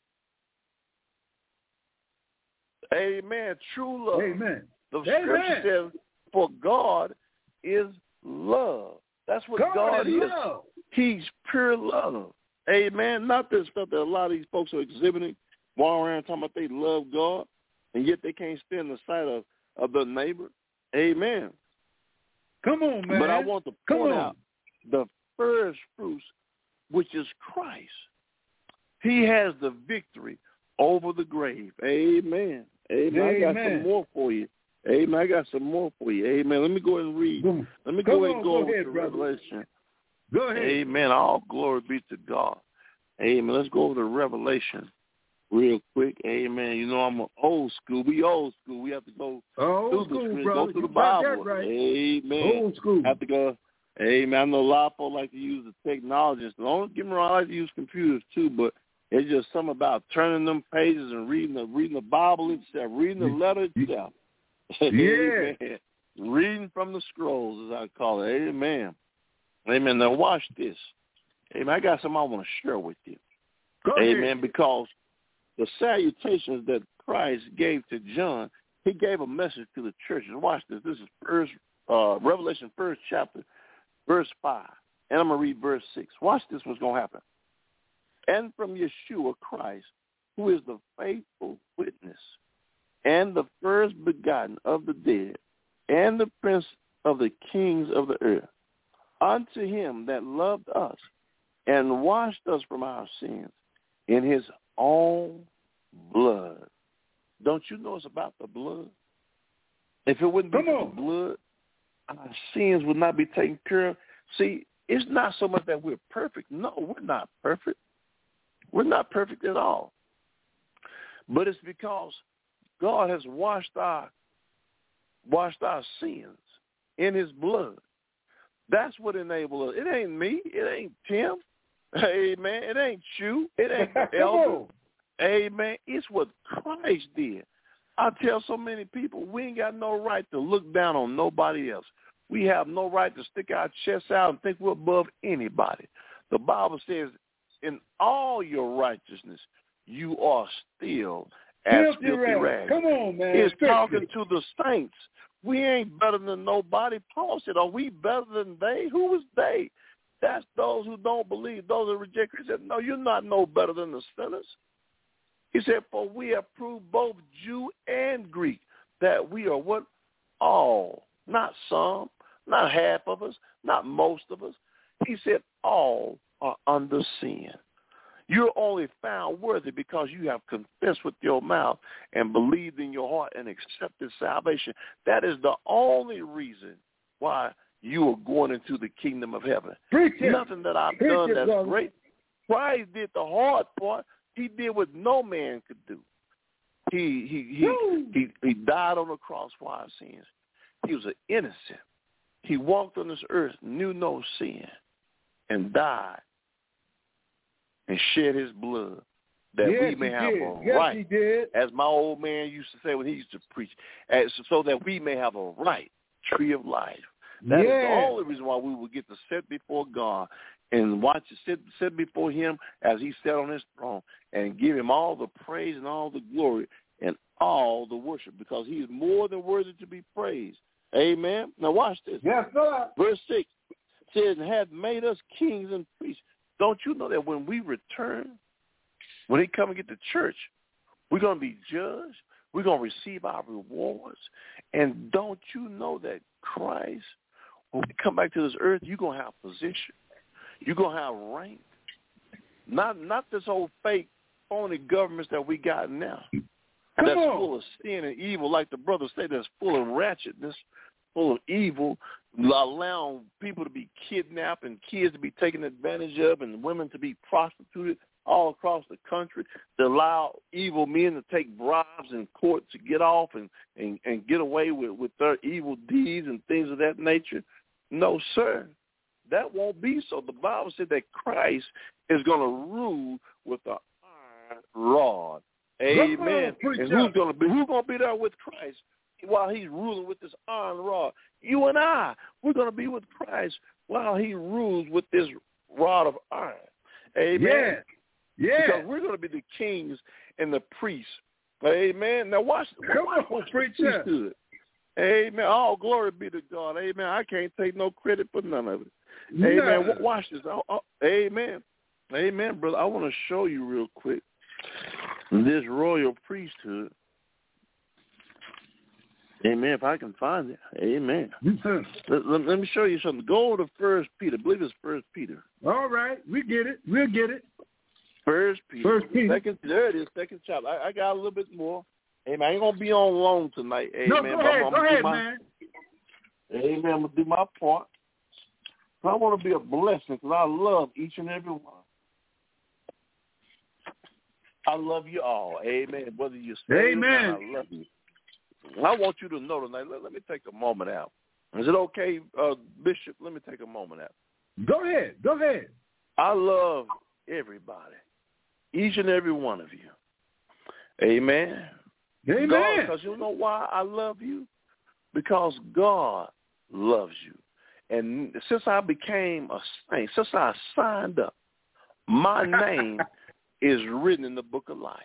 Amen. True love. Amen. The Amen. scripture says, "For God is love." That's what God, God, is is. love. He's pure love. Amen. Not this stuff that a lot of these folks are exhibiting, walking around talking about they love God, and yet they can't stand the sight of, of their neighbor. Amen. Come on, man. But I want to Come point on. out the first fruits, which is Christ. He has the victory over the grave. Amen. Amen. Amen. I got some more for you. Amen. I got some more for you. Amen. Let me go ahead and read. Let me Come go ahead and go go over ahead, to brother. Revelation. Go ahead. Amen. All glory be to God. Amen. Let's go over to Revelation real quick. Amen. You know I'm an old school. We old school. We have to go Old through the school, go through You the Bible. that right. Amen. Old school. Have to go. Amen. I know a lot of folks like to use the technology. So don't get me wrong. I like to use computers too, but it's just something about turning them pages and reading the reading the Bible itself, reading the letter itself. Yeah. Amen. Reading from the scrolls, as I call it. Amen. Amen. Now watch this. Amen. I got something I want to share with you. Go Amen. ahead. Because the salutations that Christ gave to John, he gave a message to the churches. Watch this. This is first uh, Revelation first chapter, verse five. And I'm gonna read verse six. Watch this what's gonna happen. And from Yeshua Christ, who is the faithful witness, and the first begotten of the dead, and the prince of the kings of the earth, unto him that loved us and washed us from our sins in his own blood. Don't you know it's about the blood? If it wouldn't be for the blood, our sins would not be taken care of. See, it's not so much that we're perfect. No, we're not perfect. We're not perfect at all. But it's because God has washed our washed our sins in his blood. That's what enabled us. It ain't me. It ain't Tim. Amen. It ain't you. It ain't elder. on. Amen. It's what Christ did. I tell so many people we ain't got no right to look down on nobody else. We have no right to stick our chests out and think we're above anybody. The Bible says, in all your righteousness, you are still as Filthy filthy rags. rags. Come on, man. It's Filthy. talking to the saints. We ain't better than nobody. Paul said, are we better than they? Who was they? That's those who don't believe, those who reject. He said, no, you're not no better than the sinners. He said, for we have proved both Jew and Greek that we are what? All, not some, not half of us, not most of us. He said, all are under sin. You're only found worthy because you have confessed with your mouth and believed in your heart and accepted salvation. That is the only reason why you are going into the kingdom of heaven. Preach it. Nothing that I've Preach done it, that's brother. great. Christ did the hard part. He did what no man could do. He he he Woo. he, he died on the cross for our sins. He was an innocent. He walked on this earth, knew no sin, and died and shed his blood that yes, we may have did. a yes, right he did. as my old man used to say when he used to preach, as, so that we may have a right tree of life. That is Yeah. the only reason why we will get to sit before God and watch it sit sit before Him as He sat on His throne and give Him all the praise and all the glory and all the worship because He is more than worthy to be praised. Amen. Now watch this. Yes, sir. Verse 6 says, hath made us kings and priests. Don't you know that when we return, when he come and get the church, we're going to be judged. We're going to receive our rewards. And don't you know that Christ, when we come back to this earth, you're going to have position. You're going to have rank. Not not this old fake, phony governments that we got now. Come that's on. full of sin and evil, like the brothers say, that's full of ratchetness, full of evil, allowing people to be kidnapped and kids to be taken advantage of and women to be prostituted all across the country, to allow evil men to take bribes in court to get off and, and, and get away with, with their evil deeds and things of that nature. No, sir. That won't be so. The Bible said that Christ is going to rule with an iron rod. On, Amen. And who's going to be who's going to be there with Christ while he's ruling with this iron rod? You and I, we're going to be with Christ while he rules with this rod of iron. Amen. Yeah. Yeah. Because we're going to be the kings and the priests. Amen. Now watch. Come watch on, the preacher. Amen. All glory be to God. Amen. I can't take no credit for none of it. Amen. Wa- Watch this. Amen. Amen, brother. I want to show you real quick this royal priesthood. Amen. If I can find it. Amen. Let, let- let me show you something. Go to First Peter. I believe it's First Peter. All right. We get it. We'll get it. First Peter. First Peter. Second, there it is. Second chapter. I, I got a little bit more. Amen. I ain't gonna be on long tonight. Amen. no, go ahead. I'm, Go ahead, my, man. Amen. I'm gonna do my part. I want to be a blessing because I love each and every one. I love you all. Amen. Whether you say Amen. not, I love you. I want you to know tonight. Let, let me take a moment out. Is it okay, uh, Bishop? Let me take a moment out. Go ahead. Go ahead. I love everybody, each and every one of you. Amen. Amen. Because you know why I love you? Because God loves you. And since I became a saint, since I signed up, my name is written in the book of life.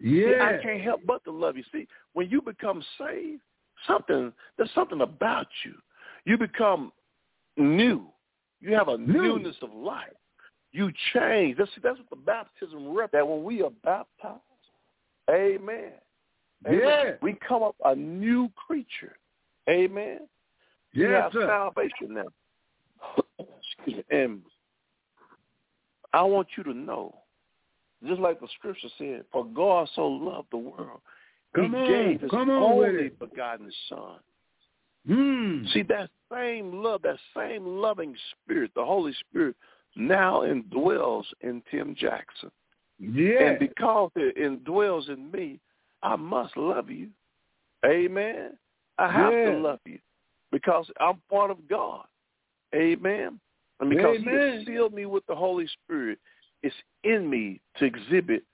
Yeah. See, I can't help but to love you. See, when you become saved, something there's something about you. You become new. You have a New. newness of life. You change. That's that's what the baptism rep. That when we are baptized, Amen. Amen. Yeah. We come up a new creature. Amen. We have sir. salvation now. Excuse me. And I want you to know, just like the scripture said, for God so loved the world, Come he on, gave his come on only begotten son. Hmm. See, that same love, that same loving spirit, the Holy Spirit, now indwells in Tim Jackson. Yeah. And because it indwells in me, I must love you. Amen. I have Yeah. to love you because I'm part of God. Amen. And because he Amen. has sealed me with the Holy Spirit, it's in me to exhibit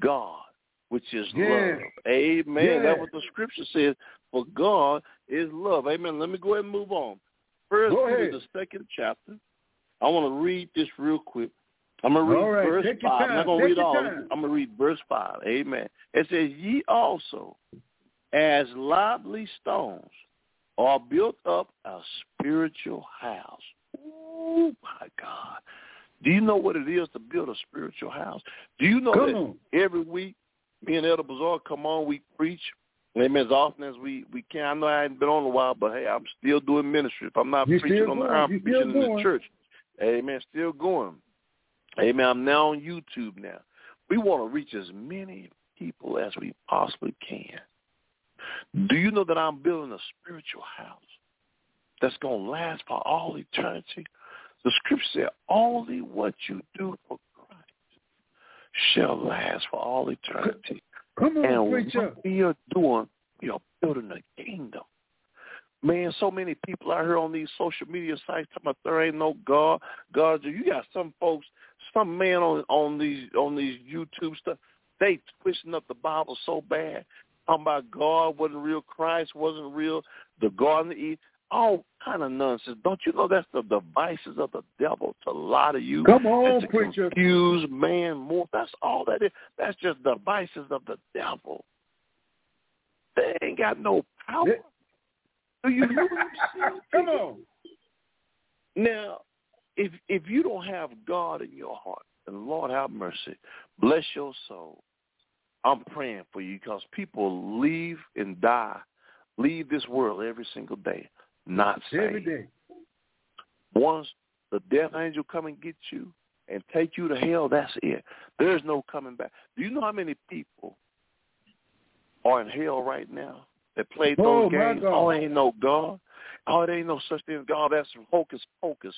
God, which is Yeah. love. Amen. Yeah. That's what the scripture says. For God is love. Amen. Let me go ahead and move on. First Peter, the second chapter. I want to read this real quick. I'm going to read All right, verse take 5. I'm not going to read all. time. I'm going to read verse 5. Amen. It says, Ye also, as lively stones, are built up a spiritual house. Oh, my God. Do you know what it is to build a spiritual house? Do you know Come that on. every week, me and Elder Bazaar come on, we preach. Amen. As often as we, we can. I know I haven't been on a while, but hey, I'm still doing ministry. If I'm not You preaching on the. I'm preaching in the church. Amen. Still going. Amen. I'm now on YouTube now. We want to reach as many people as we possibly can. Do you know that I'm building a spiritual house that's going to last for all eternity? The scripture said, only what you do for Christ shall last for all eternity. Come on, And preacher. what we are doing, we are building a kingdom. Man, so many people out here on these social media sites talking about there ain't no God. God, you got some folks, some man on on these on these YouTube stuff. They twisting up the Bible so bad, talking about God wasn't real, Christ wasn't real, the Garden of Eden, all kind of nonsense. Don't you know that's the devices of the devil to lie to you? Come on, to preacher. confuse man more. That's all that is. That's just devices of the devil. They ain't got no power. Do you really see it? Come on. Now, if if you don't have God in your heart, and Lord have mercy, bless your soul. I'm praying for you because people leave and die, leave this world every single day, not saved. Every day. Once the death angel come and get you and take you to hell, that's it. There's no coming back. Do you know how many people are in hell right now that played oh, those Oh, my games? Oh, ain't no God. Oh, it ain't no such thing as God. That's hocus pocus.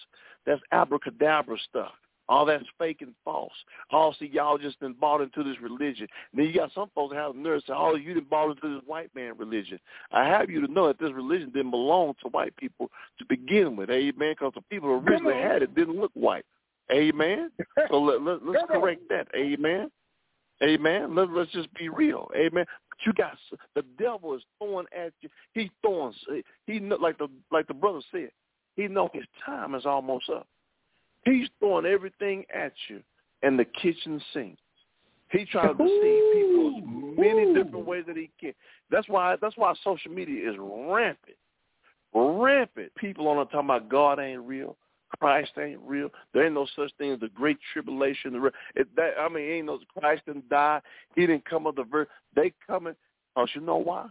That's abracadabra stuff. All that's fake and false. All see y'all just been bought into this religion. And then you got some folks that have the nerve say, oh, you didn't bought into this white man religion. I have you to know that this religion didn't belong to white people to begin with. Amen. Because the people who originally had it didn't look white. Amen. So let, let, let's correct that. Amen. Amen. Let, let's just be real. Amen. You got the devil is throwing at you. He's throwing. He like the like the brother said. He know his time is almost up. He's throwing everything at you in the kitchen sink. He tries to deceive people in many different ways that he can. That's why that's why social media is rampant. Rampant. People on talking about God ain't real. Christ ain't real. There ain't no such thing as the great tribulation. The it, that, I mean, ain't no Christ didn't die. He didn't come of the verse. They coming. Cause you know why?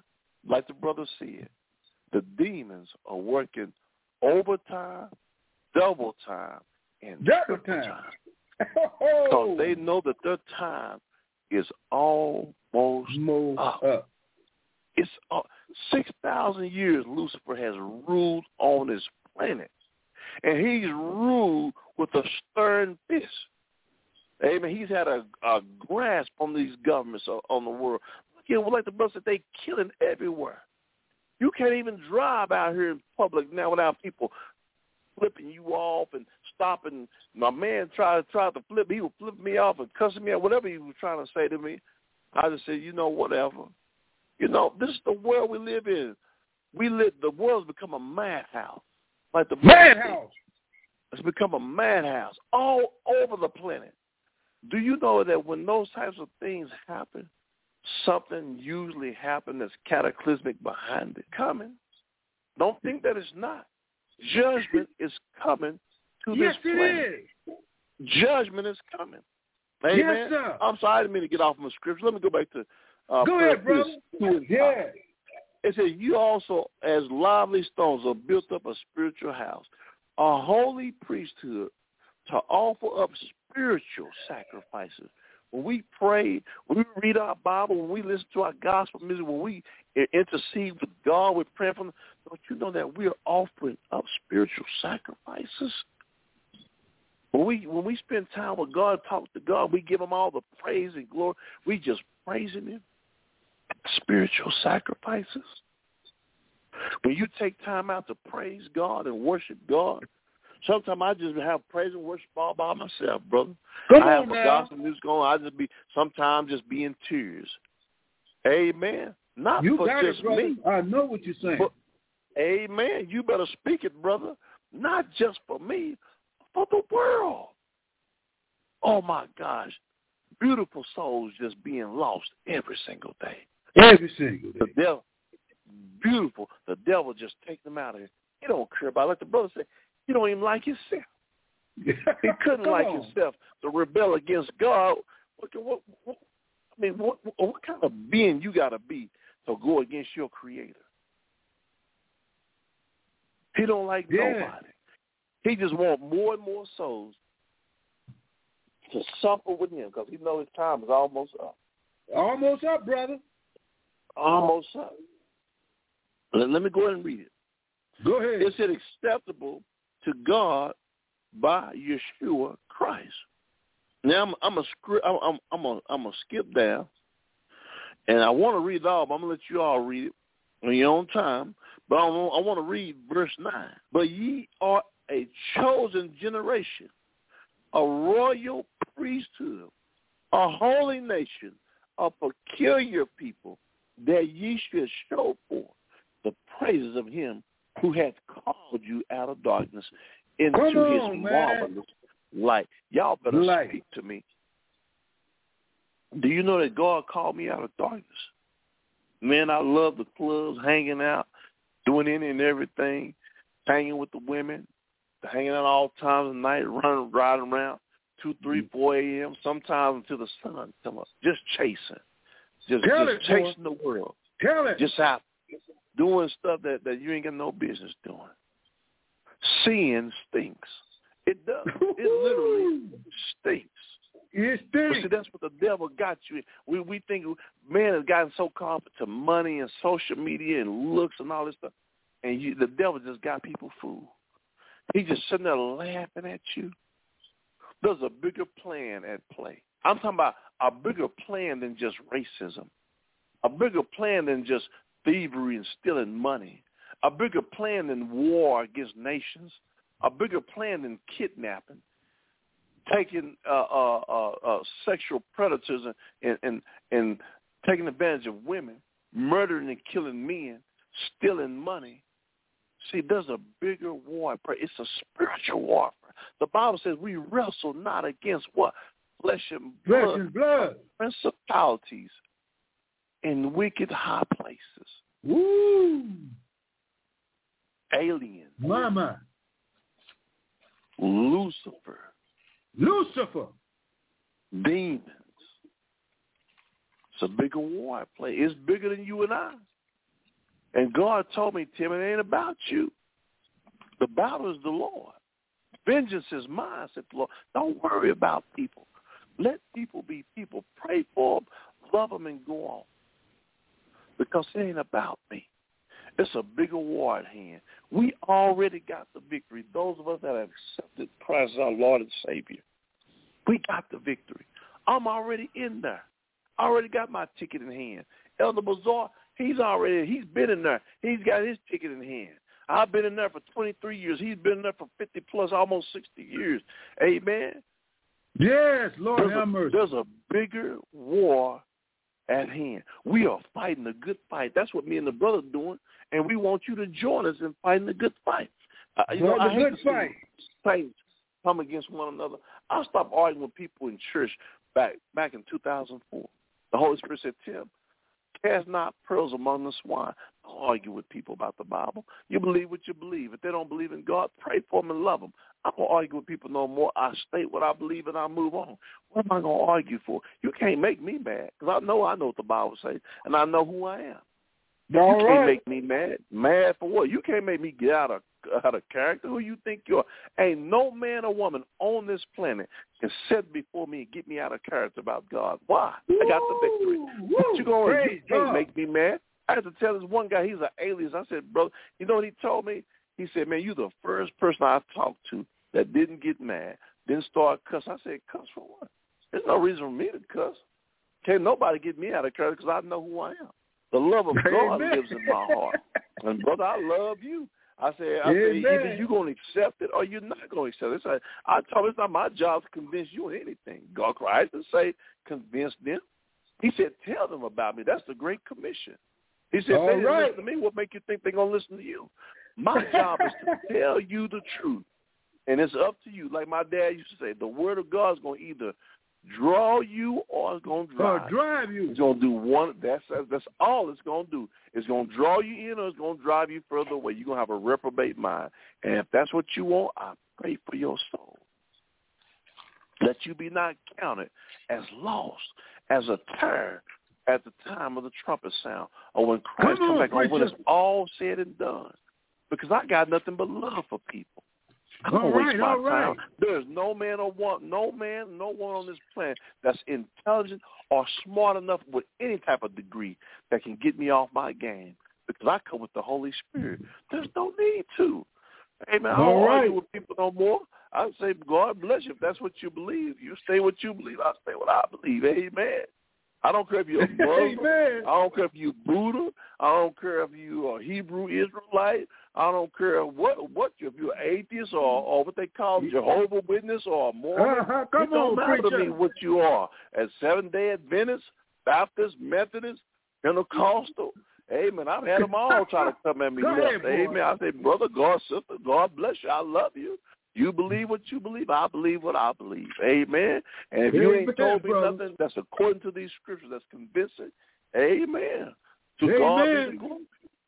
Like the brother said, the demons are working overtime, double time, and Double triple time. Because they know that their time is almost Move up. up. It's uh, six thousand years Lucifer has ruled on this planet, and he's ruled with a stern fist. Amen. He's had a, a grasp on these governments on the world. Look at like the brother said, they killing everywhere. You can't even drive out here in public now without people flipping you off and stopping. My man tried tried to flip. He was flipping me off and cussing me out, whatever he was trying to say to me. I just said, you know, whatever. You know, this is the world we live in. We live. The world's become a madhouse. Like the Madhouse. It's become a madhouse all over the planet. Do you know that when those types of things happen, something usually happens that's cataclysmic behind it coming? Don't think that it's not. Judgment is coming to yes, this planet. Yes, it is. Judgment is coming. Amen. Yes, sir. I'm sorry, I didn't mean to get off my scripture. Let me go back to uh, Go ahead, brother. Yeah. It says, you also, as lively stones, are built up a spiritual house, a holy priesthood to offer up spiritual sacrifices. When we pray, when we read our Bible, when we listen to our gospel music, when we intercede with God, we're praying for them, don't you know that we are offering up spiritual sacrifices? When we when we spend time with God, talk to God, we give him all the praise and glory. We just praising him. Spiritual sacrifices. When you take time out to praise God and worship God, sometimes I just have praise and worship all by myself, brother. I have my gospel music on. I just be sometimes just be in tears. Amen. Not You for got just it, me. I know what you're saying. But, amen. You better speak it, brother. Not just for me, for the world. Oh my gosh. Beautiful souls just being lost every single day. Every single day. The devil, beautiful. The devil just take them out of here. He don't care about. it. Like the brother said, he don't even like himself. He couldn't like on. himself to rebel against God. What, what, what, I mean, what, what kind of being you got to be to go against your Creator? He don't like Yeah. nobody. He just want more and more souls to suffer with him because he knows his time is almost up. Almost up, brother. Almost up. Let, me go ahead and read it. Go ahead. Is it acceptable to God by Yeshua Christ? Now I'm I'm a I'm I'm I'm a, I'm a skip down, and I want to read it all. But I'm gonna let you all read it on your own time. But I want, I want to read verse nine. But ye are a chosen generation, a royal priesthood, a holy nation, a peculiar people, that ye should show forth the praises of him who hath called you out of darkness into Come his on, man. marvelous light. Y'all better Light. speak to me. Do you know that God called me out of darkness? Man, I love the clubs, hanging out, doing any and everything, hanging with the women, hanging out all times of night, running, riding around two, three, Mm-hmm. four a.m. Sometimes until the sun come up, just chasing, just, Tell just it, boy. chasing the world, Tell it. just out doing stuff that that you ain't got no business doing. Sin stinks. It does. It literally stinks. It But see, that's what the devil got you. in. We we think man has gotten so caught up to money and social media and looks and all this stuff, and you, the devil just got people fooled. He's just sitting there laughing at you. There's a bigger plan at play. I'm talking about a bigger plan than just racism, a bigger plan than just thievery and stealing money, a bigger plan than war against nations, a bigger plan than kidnapping, taking uh, uh, uh, uh, sexual predators and, and, and, taking advantage of women, murdering and killing men, stealing money. See, there's a bigger war. It's a spiritual warfare. The Bible says we wrestle not against what? Flesh and Flesh blood, and blood. principalities in wicked high places, Woo. aliens, Mama. Lucifer, Lucifer. demons. It's a bigger war at play. It's bigger than you and I. And God told me, Tim, it ain't about you. The battle is the Lord. Vengeance is mine, said the Lord. Don't worry about people. Let people be people. Pray for them, love them, and go on. Because it ain't about me. It's a bigger war at hand. We already got the victory. Those of us that have accepted Christ as our Lord and Savior, we got the victory. I'm already in there. I already got my ticket in hand. Elder Bazaar, he's already, he's been in there. He's got his ticket in hand. I've been in there for 23 years. He's been in there for 50 plus, almost 60 years. Amen. Yes, Lord There's have a, mercy. there's a bigger war at hand. We are fighting a good fight. That's what me and the brother are doing, and we want you to join us in fighting the good fight. Uh, you know, Fighting I hate good fight. Saints come against one another. I stopped arguing with people in church back back in 2004. The Holy Spirit said, Tim, cast not pearls among the swine. Argue with people about the Bible. You believe what you believe. If they don't believe in God, pray for them and love them. I don't argue with people no more. I state what I believe and I move on. What am I going to argue for? You can't make me mad because I know I know what the Bible says and I know who I am. All you right. can't make me mad. Mad for what? You can't make me get out of out of character. Who you think you are? Ain't no man or woman on this planet can sit before me and get me out of character about God. Why? I got the victory. Woo, What you going? praise You can't God. make me mad. I had to tell this one guy he's an alias. I said, bro, you know what he told me? He said, man, you're the first person I talked to that didn't get mad, didn't start cuss. I said, cuss for what? There's no reason for me to cuss. Can't nobody get me out of character because I know who I am. The love of God Amen. lives in my heart. And brother, I love you. I said, I said, either you gonna accept it or you're not gonna accept it. Like, I told him it's not my job to convince you of anything. God Christ didn't say convince them. He said, tell them about me. That's the Great Commission. He said, All they didn't right. listen to me. What make you think they're gonna listen to you? My job is to tell you the truth, and it's up to you. Like my dad used to say, the Word of God is gonna either draw you or it's gonna drive. Uh, you. drive you. It's gonna do one. That's that's all it's gonna do. It's gonna draw you in, or it's gonna drive you further away. You're gonna have a reprobate mind, and if that's what you want, I pray for your soul. That you be not counted as lost, as a terror at the time of the trumpet sound, or when Christ comes back, or when it's all said and done. Because I got nothing but love for people. I don't All waste right, my all right. time. There's no man or one, no man, no one on this planet that's intelligent or smart enough with any type of degree that can get me off my game. Because I come with the Holy Spirit. There's no need to. Amen. I don't right. argue with people no more. I say, God bless you if that's what you believe. You stay what you believe. I stay what I believe. Amen. I don't care if you're a Muslim. I don't care if you Buddha. I don't care if you are Hebrew Israelite. I don't care what what you if you're atheist or or what they call Jehovah Witness or a Mormon. Uh-huh. Come it don't on, matter to me what you are. As Seventh Day Adventist, Baptist, Methodist, Pentecostal. Amen. I've had them all try to come at me. Ahead. Amen. I say, brother, God, sister, God bless you. I love you. You believe what you believe. I believe what I believe. Amen. And if you ain't Amen, told me nothing that's according to these scriptures that's convincing, amen. To God be the Amen. glory.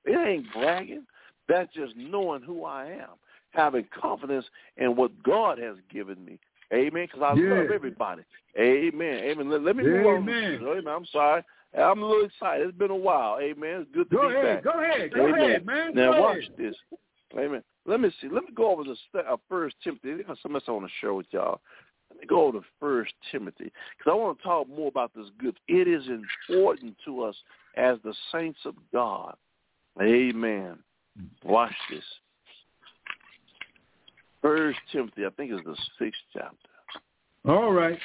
It ain't bragging. That's just knowing who I am, having confidence in what God has given me. Amen. Because I Yeah. love everybody. Amen. Amen. Let, let me move on. Amen. Amen. I'm sorry. I'm a little excited. It's been a while. Amen. It's good to Go be ahead. back. Go ahead. Go Amen. ahead, man. Now Go watch ahead. this. Amen. Let me see. Let me go over the st- uh, First Timothy. I got something else I want to share with y'all. Let me go over to First Timothy because I want to talk more about this gift. It is important to us as the saints of God. Amen. Watch this. First Timothy, I think it's the sixth chapter. All right.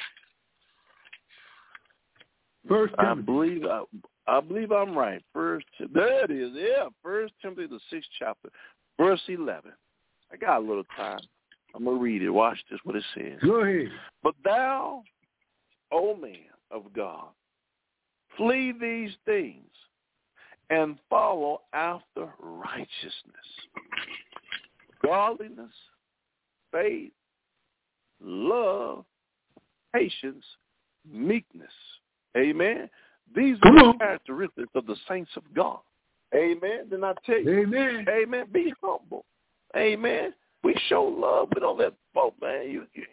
First I believe I, I believe I'm right. First, there it is. Yeah, First Timothy, the sixth chapter, verse eleven. I got a little time. I'm gonna read it. Watch this. What it says. Go ahead. But thou, O man of God, flee these things and follow after righteousness, godliness, faith, love, patience, meekness. Amen. These are the characteristics of the saints of God. Amen. Then I tell you, Amen. Amen. Be humble. Amen. We show love. We don't let folk, man, you, you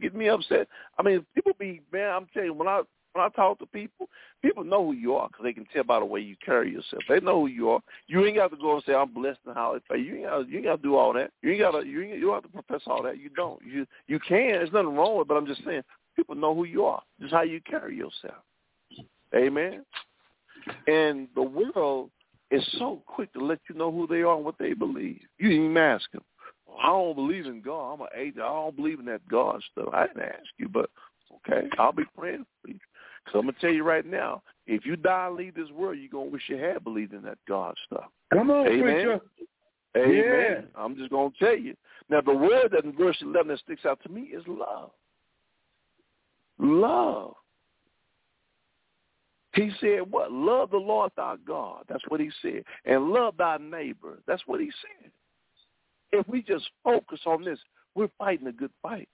get me upset. I mean, people be, man, I'm telling you, when I when I talk to people, people know who you are because they can tell by the way you carry yourself. They know who you are. You ain't got to go and say I'm blessed and how it pay. You ain't got you ain't got to do all that. You ain't got to you ain't, you don't have to profess all that. You don't. You you can. There's nothing wrong with it. But I'm just saying, people know who you are. Just how you carry yourself. Amen. And the world is so quick to let you know who they are and what they believe. You didn't even ask them. I don't believe in God. I'm an atheist. I don't believe in that God stuff. I didn't ask you, but okay, I'll be praying for you. Because I'm going to tell you right now, if you die and leave this world, you're going to wish you had believed in that God stuff. Come on, Amen. preacher. Amen. Yeah. I'm just going to tell you. Now, the word that in verse 11 that sticks out to me is love. Love. He said what? Love the Lord thy God. That's what he said. And love thy neighbor. That's what he said. If we just focus on this, we're fighting a good fight.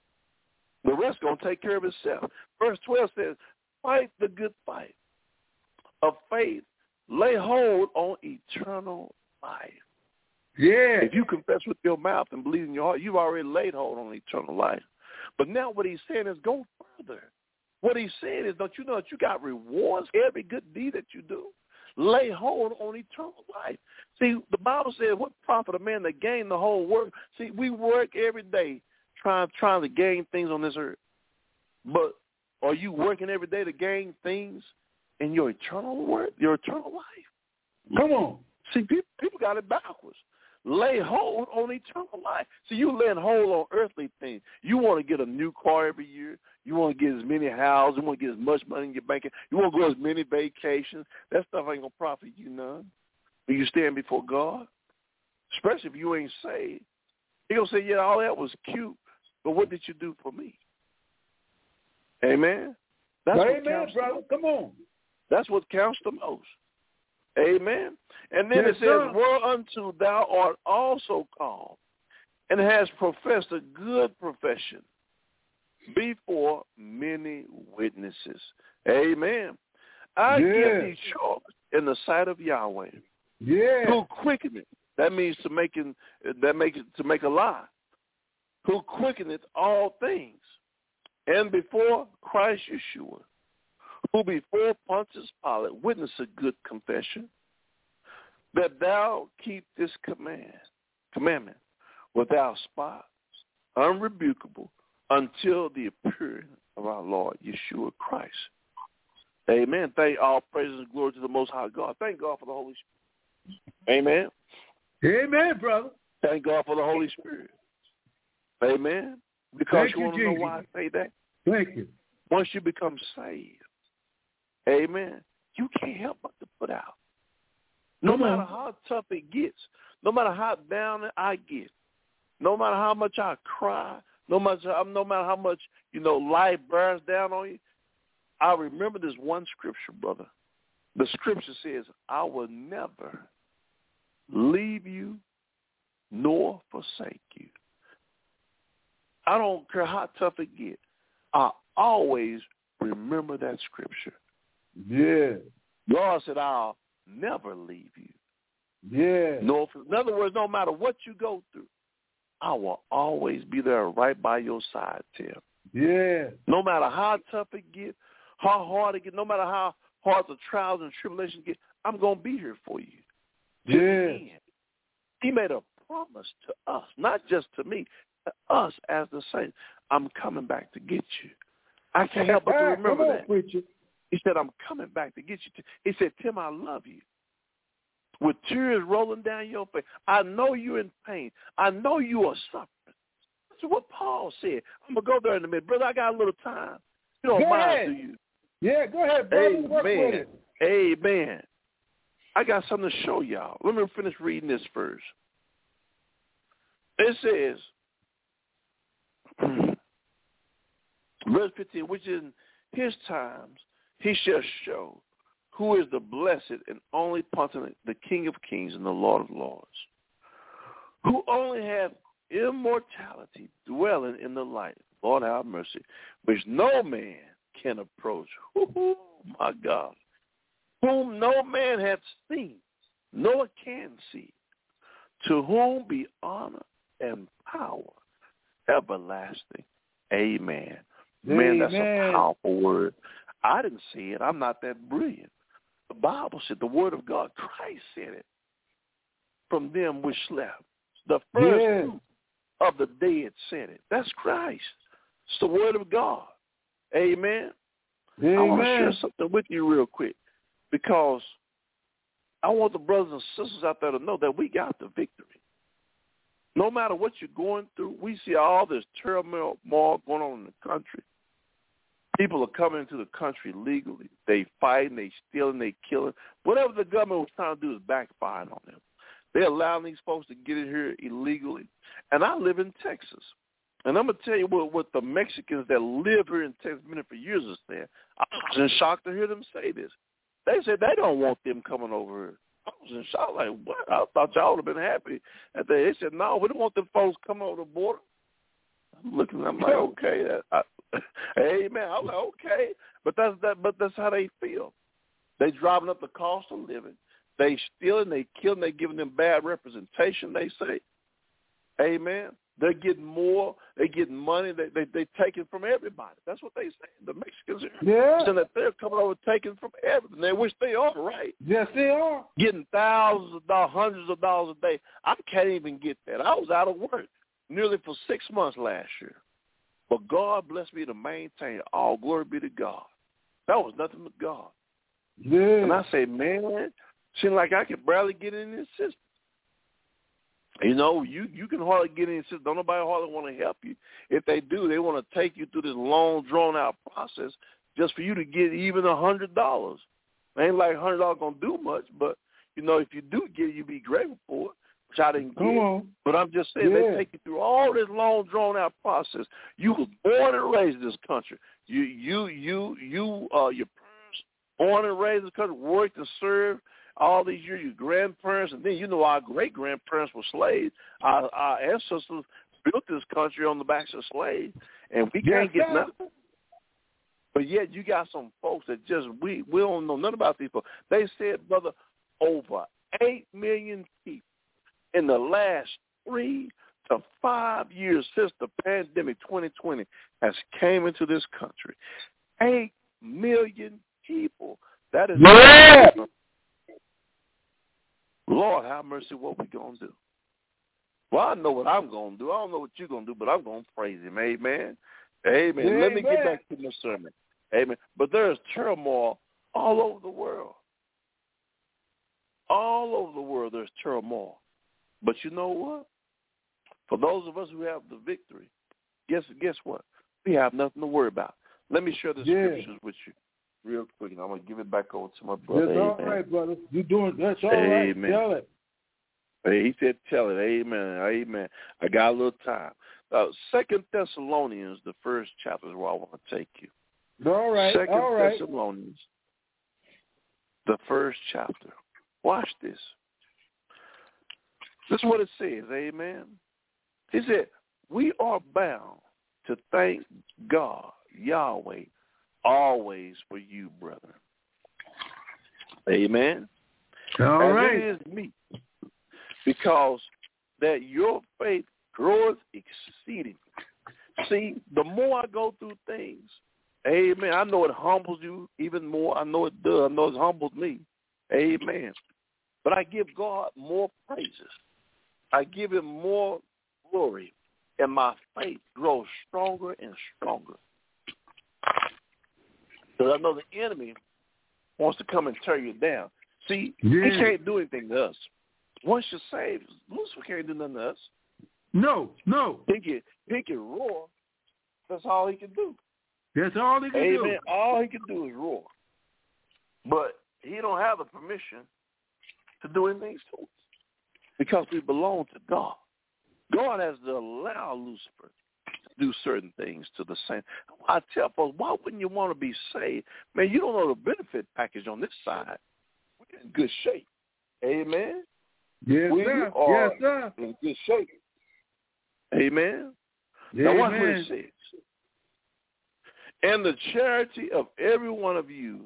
The rest going to take care of itself. Verse 12 says, fight the good fight of faith. Lay hold on eternal life. Yeah. If you confess with your mouth and believe in your heart, you've already laid hold on eternal life. But now what he's saying is go further. What he's saying is, don't you know that you got rewards for every good deed that you do? Lay hold on eternal life. See, the Bible says, what profit a man to gain the whole world? See, we work every day trying trying to gain things on this earth. But are you working every day to gain things in your eternal work, your eternal life? Come on. See, people, people got it backwards. Lay hold on eternal life. See, you laying hold on earthly things. You want to get a new car every year. You want to get as many houses. You want to get as much money in your bank. You want to go as many vacations. That stuff ain't going to profit you none. When you stand before God, especially if you ain't saved, He going to say, yeah, all that was cute, but what did you do for me? Amen? That's Amen, brother. Come on. That's what counts the most. Amen. And then yes, it says, Whereunto thou art also called, and has professed a good profession before many witnesses. Amen. I yeah. give thee charge in the sight of Yahweh. Yeah. Who quickeneth. That means to make it, that make it to make a lie. Who quickeneth all things. And before Christ Yeshua, who before Pontius Pilate witnessed a good confession, that thou keep this command, commandment without spot, unrebukable, until the appearing of our Lord Yeshua Christ. Amen. Thank all praises and glory to the Most High God. Thank God for the Holy Spirit. Amen. Amen, brother. Thank God for the Holy Spirit. Amen. Because Thank you, you want to know why I say that? Thank you. Once you become saved, amen, you can't help but to put out. No matter how tough it gets, no matter how down I get, no matter how much I cry, no matter um, no matter how much you know life bears down on you, I remember this one scripture, brother. The scripture says, "I will never leave you nor forsake you." I don't care how tough it gets. I always remember that scripture. Yeah. God said, I'll never leave you. Yeah. No, in other words, no matter what you go through, I will always be there right by your side, Tim. Yeah. No matter how tough it gets, how hard it gets, no matter how hard the trials and tribulations get, I'm going to be here for you. Yeah. He made a promise to us, not just to me, to us as the saints. I'm coming back to get you. I can't help but to ah, remember on, that. Preacher. He said, I'm coming back to get you. He said, Tim, I love you. With tears rolling down your face. I know you're in pain. I know you are suffering. That's what Paul said. I'm going to go there in a minute. Brother, I got a little time. You don't go mind, ahead. do you? Yeah, go ahead, brother. Work with it. Amen. I got something to show y'all. Let me finish reading this first. It says, verse 15, which in his times he shall show who is the blessed and only potentate, the King of kings and the Lord of lords, who only have immortality dwelling in the light, Lord have mercy, which no man can approach. Ooh, my God. Whom no man hath seen, nor can see, to whom be honor and power everlasting. Amen. Amen. Man, that's a powerful word. I didn't see it. I'm not that brilliant. The Bible said the word of God, Christ said it. From them which slept. The first of the dead said it. That's Christ. It's the word of God. Amen. Amen. I want to share something with you real quick because I want the brothers and sisters out there to know that we got the victory. No matter what you're going through, we see all this turmoil going on in the country. People are coming into the country legally. They fighting, they stealing, they killing. Whatever the government was trying to do is backfiring on them. They're allowing these folks to get in here illegally. And I live in Texas. And I'm going to tell you what, what the Mexicans that live here in Texas, been for years, are saying. I was in shock to hear them say this. They said they don't want them coming over here. I was in shock, like, what? I thought y'all would have been happy. And they said, no, we don't want them folks coming over the border. Looking. I'm like, okay, I, amen. I'm like, okay, but that's that. But that's how they feel. They driving up the cost of living. They stealing. They killing. They giving them bad representation. They say, amen. They're getting more. They're getting money. They they they taking from everybody. That's what they say. The Mexicans are Yeah. saying that they're coming over taking from everything. They wish they are right. Yes, they are. Getting thousands of dollars, hundreds of dollars a day. I can't even get that. I was out of work nearly for six months last year. But God blessed me to maintain. All glory be to God. That was nothing but God. Yeah. And I say, man, seemed like I could barely get in this system. You know, you you can hardly get in system. Don't nobody hardly want to help you. If they do, they want to take you through this long, drawn out process just for you to get even a hundred dollars. Ain't like hundred dollars gonna do much, but you know, if you do get it, you be grateful for it. Which I didn't Come get. on. But I'm just saying Yeah. they take you through all this long drawn out process. You was born and raised in this country. You you you you uh your parents born and raised in this country, worked and served all these years, your grandparents and then you know our great grandparents were slaves. Our our ancestors built this country on the backs of slaves and we can't get sir. nothing. But yet you got some folks that just we we don't know nothing about these people. They said, brother, over eight million people in the last three to five years since the pandemic 2020 has came into this country. Eight million people. That is Yeah. Lord have mercy, what we gonna do? Well, I know what I'm gonna do. I don't know what you're gonna do, but I'm gonna praise him. Amen. Amen. Let me get back to my sermon. Amen. But there's turmoil all over the world. All over the world there's turmoil. But you know what? For those of us who have the victory, guess guess what? We have nothing to worry about. Let me share the Yeah. scriptures with you real quick, and I'm gonna give it back over to my brother. That's all right, brother. You're doing that's all right. Amen. Tell it. Hey, he said, "Tell it, Amen, Amen." I got a little time. Uh, Second Thessalonians, the first chapter is where I want to take you. All right. Second all right. Thessalonians, the first chapter. Watch this. This is what it says, Amen. He said, "We are bound to thank God, Yahweh, always for you, brother. Amen All as right. it is me, because that your faith groweth exceeding. See, the more I go through things, amen, I know it humbles you even more. I know it does. I know it humbles me. Amen. But I give God more praises. I give him more glory, and my faith grows stronger and stronger. Because I know the enemy wants to come and tear you down. See, he can't do anything to us. Once you're saved, Lucifer can't do nothing to us. No, no. He can he can roar. That's all he can do. That's all he can do. All he can do is roar. But he don't have the permission to do anything to us because we belong to God. God has to allow Lucifer to do certain things to the saints. I tell folks, why wouldn't you want to be saved? Man, you don't know the benefit package on this side. We're in good shape. Amen. Yes, we sir. are Yes, sir. in good shape. Amen. Now watch what Amen. it says. And the charity of every one of you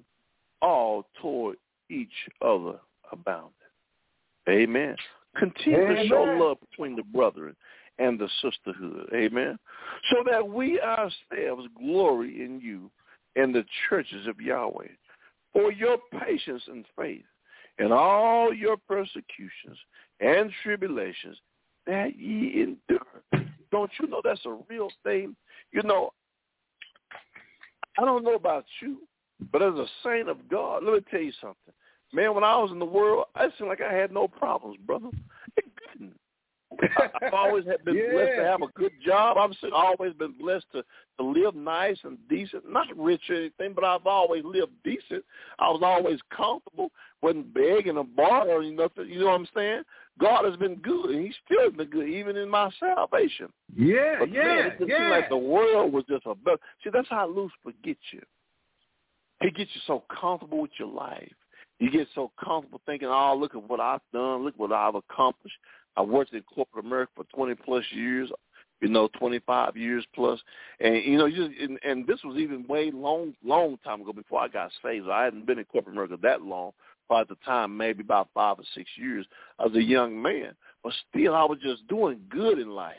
all toward each other abounded. Amen. Continue to show love between the brethren and the sisterhood. Amen. So that we ourselves glory in you and the churches of Yahweh for your patience and faith in all your persecutions and tribulations that ye endure. Don't you know that's a real thing? You know, I don't know about you, but as a saint of God, let me tell you something. Man, when I was in the world, I seemed like I had no problems, brother. I- I've always had been blessed to have a good job. I've always been blessed to to live nice and decent. Not rich or anything, but I've always lived decent. I was always comfortable. wasn't begging or borrowing nothing. You know what I'm saying? God has been good, and He's still been good, even in my salvation. Yeah, But man, it just yeah. seemed like the world was just a better. See, that's how Lucifer gets you. He gets you so comfortable with your life. You get so comfortable thinking, oh, look at what I've done. Look what I've accomplished. I worked in corporate America for 20 plus years. you know, 25 years plus. And, you know, just, and, and this was even way long, long time ago before I got saved. I hadn't been in corporate America that long. At the time, maybe about five or six years as a young man. But still, I was just doing good in life,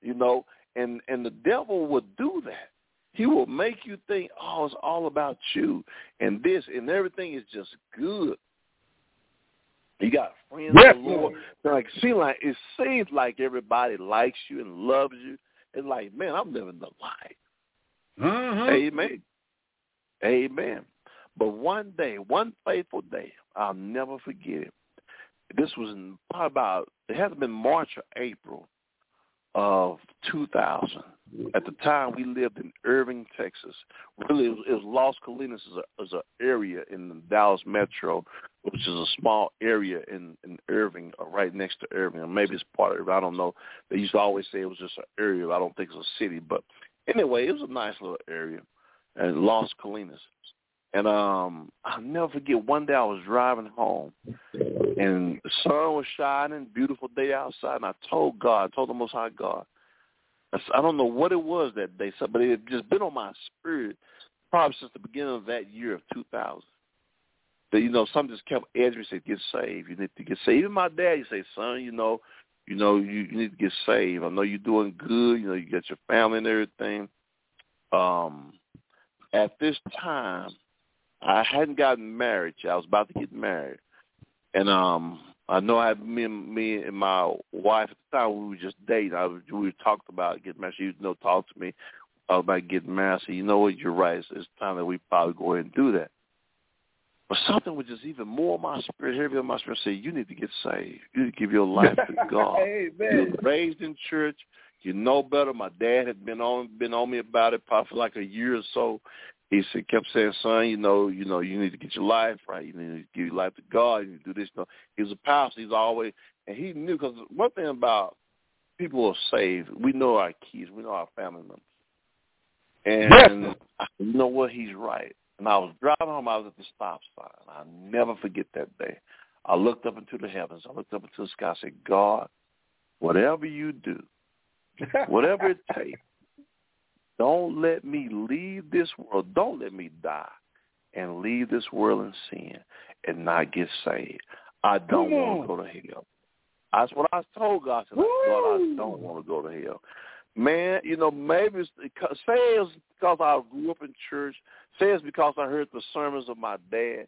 you know. And and the devil would do that. He will make you think, oh, it's all about you and this and everything is just good. You got friends yes, the Lord. Like seem like it seems like everybody likes you and loves you. It's like, man, I'm living the life. Mm-hmm. Amen. Amen. But one day, one faithful day, I'll never forget it. This was in probably about it hasn't been March or April of 2000. At the time, we lived in Irving, Texas. Really, it was, it Los Colinas is a is an area in the Dallas metro, which is a small area in in Irving, or right next to Irving, or maybe it's part of Irving. I don't know. They used to always say it was just an area. I don't think it's a city, but anyway, it was a nice little area, and Los Colinas. And um I'll never forget one day I was driving home and the sun was shining, beautiful day outside, and I told God, I told the Most High God, I I don't know what it was that day, but it had just been on my spirit probably since the beginning of that year of 2000. That you know, something just kept edging me. Said, "Get saved. You need to get saved." Even my dad, he say, "Son, you know, you know, you, you need to get saved. I know you're doing good. You know, you got your family and everything." Um, at this time, I hadn't gotten married. I was about to get married, and um, I know I me and me and my wife at the time we were just dating. I was, we talked about getting married. She you know talk to me about getting married. I said, you know what, you're right. It's, it's time that we probably go ahead and do that. But something was just even more my spirit, heavy on my spirit, say, you need to get saved. You need to give your life to God. You're raised in church. You know better. My dad had been on been on me about it probably for like a year or so he said, kept saying, son, you know, you know, you need to get your life right. You need to give your life to God. You need to do this. You know, he was a pastor. He's always, and he knew because one thing about people who are saved, we know our kids, we know our family members, and yes. you know what? He's right. And I was driving home. I was at the stop sign. I'll never forget that day. I looked up into the heavens. I looked up into the sky. I said, God, whatever you do, whatever it takes don't let me leave this world. Don't let me die and leave this world in sin and not get saved. I don't want to go to hell. That's what I told God. I said, God, I don't want to go to hell. Man, you know, maybe it's, say it's because I grew up in church. Say it's because I heard the sermons of my dad.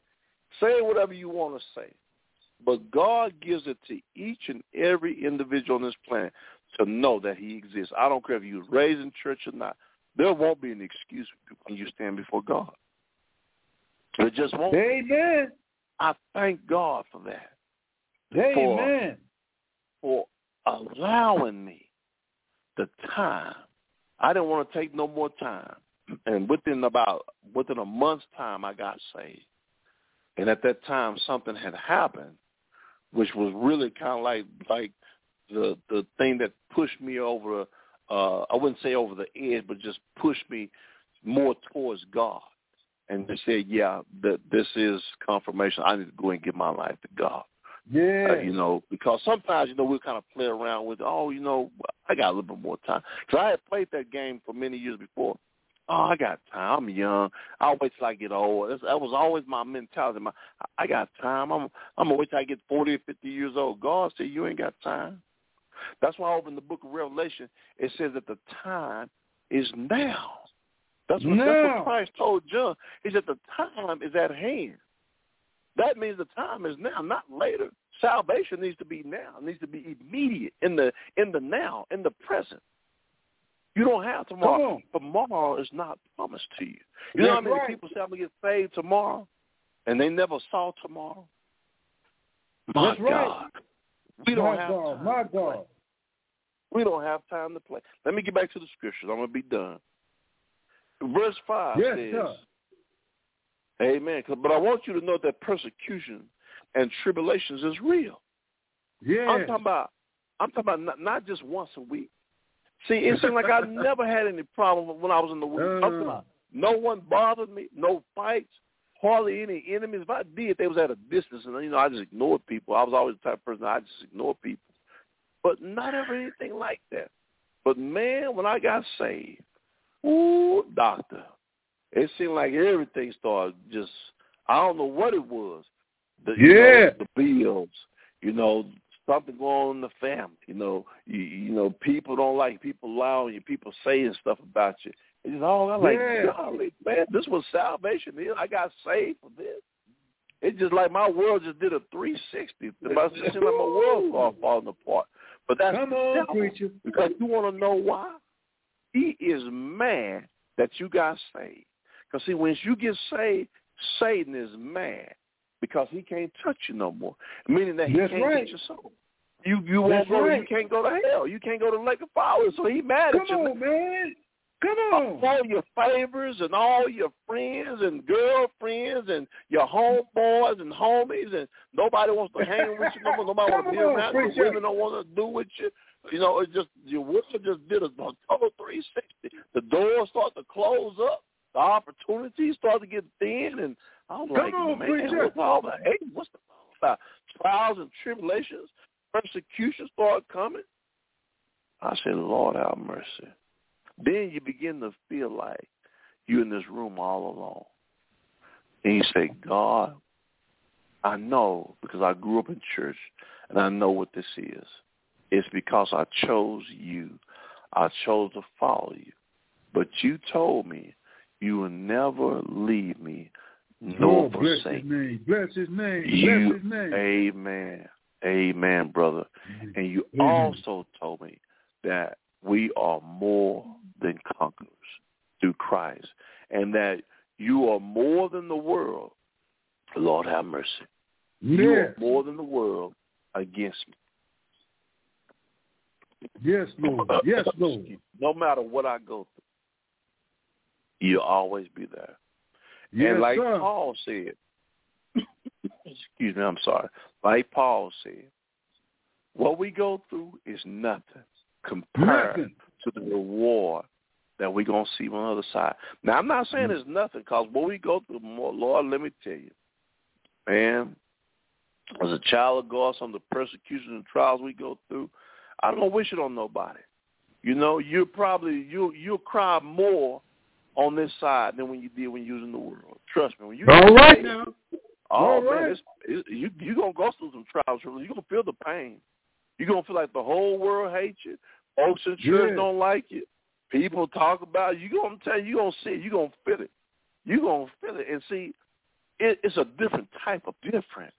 Say whatever you want to say. But God gives it to each and every individual on this planet to know that he exists. I don't care if you was raised in church or not. There won't be an excuse when you stand before God. It just won't. Amen. I thank God for that. Amen. For, for allowing me the time. I didn't want to take no more time. And within about within a month's time I got saved. And at that time something had happened which was really kind of like like the the thing that pushed me over uh, I wouldn't say over the edge, but just pushed me more towards God. And they said, yeah, that this is confirmation. I need to go and give my life to God. Yeah. Uh, you know, because sometimes, you know, we kind of play around with, oh, you know, I got a little bit more time. Because I had played that game for many years before. Oh, I got time. I'm young. I'll wait till I get old. That's, that was always my mentality. My, I got time. I'm, I'm gonna wait till I get forty or fifty years old. God said, you ain't got time. That's why over in the book of Revelation it says that the time is now. That's what, now. that's what Christ told John. He said the time is at hand. That means the time is now, not later. Salvation needs to be now. It needs to be immediate in the in the now, in the present. You don't have tomorrow. Tomorrow is not promised to you. You know how many right. people say I'm gonna get saved tomorrow, and they never saw tomorrow. My That's God. right. We don't my have God, time my. God. We don't have time to play. Let me get back to the scriptures. I'm going to be done. Verse 5 Yes, says, sir. Amen. But I want you to know that persecution and tribulations is real. Yeah. I'm talking about, I'm talking about not, not just once a week. See, it seemed like I never had any problem when I was in the week. I'm talking about uh. no one bothered me, no fights, hardly any enemies. If I did, they was at a distance, and you know I just ignored people. I was always the type of person I just ignored people, but not ever anything like that. But man, when I got saved, ooh, doctor, it seemed like everything started just I don't know what it was. The, yeah. You know, the bills, you know, something going on in the family. You know, you, you know, people don't like people lying you, people saying stuff about you. You know, I'm like, Yeah. golly, man, this was salvation. I got saved for this. It's just like my world just did a 360. It seemed like my world started falling apart. But that's Come on, devil. preacher. Because you want to know why? He is mad that you got saved. Because see, when you get saved, Satan is mad because he can't touch you no more, meaning that he That's can't right. get your soul. You you won't go. You can't go to hell. You can't go to the lake of fire. So he mad Come at you. on, man. Come on. All your favors and all your friends and girlfriends and your homeboys and homies and nobody wants to hang with you no more. Nobody wants to be around you. Women don't want to do with you. You know, it just your world just did a, total 360. The doors start to close up. The opportunities start to get thin, and I'm Come like, on, man, preacher. what's all the hate? What's the all about? Trials and tribulations, persecution start coming. I said, Lord, have mercy. Then you begin to feel like you're in this room all alone. And you say, God, I know because I grew up in church and I know what this is. It's because I chose you. I chose to follow you. But you told me you will never leave me nor Oh, bless forsake his name. Bless his name. you. Bless his name. Amen. Amen, brother. And you Amen. also told me that we are more than conquerors through Christ and that you are more than the world. Lord have mercy. You are more than the world against me. Yes, Lord. Yes, Lord. No matter what I go through, you'll always be there. Yes, and like sir. Paul said, excuse me, I'm sorry. Like Paul said, what we go through is nothing compared Nothing. to the reward that we're going to see on the other side. Now, I'm not saying mm-hmm. it's nothing because what we go through, more, Lord, let me tell you, man, as a child of God, some of the persecution and trials we go through, I don't wish it on nobody. You know, you probably you you'll cry more on this side than when you did when you was in the world. Trust me. When you All right now. Oh All man, right. it's, it's, you you're gonna go through some trials. You're gonna feel the pain. You're gonna feel like the whole world hates you. Folks in church Yeah. don't like you. People talk about you. You're gonna tell you. You gonna see it. You gonna feel it. You're gonna feel it. And see, it, it's a different type of different.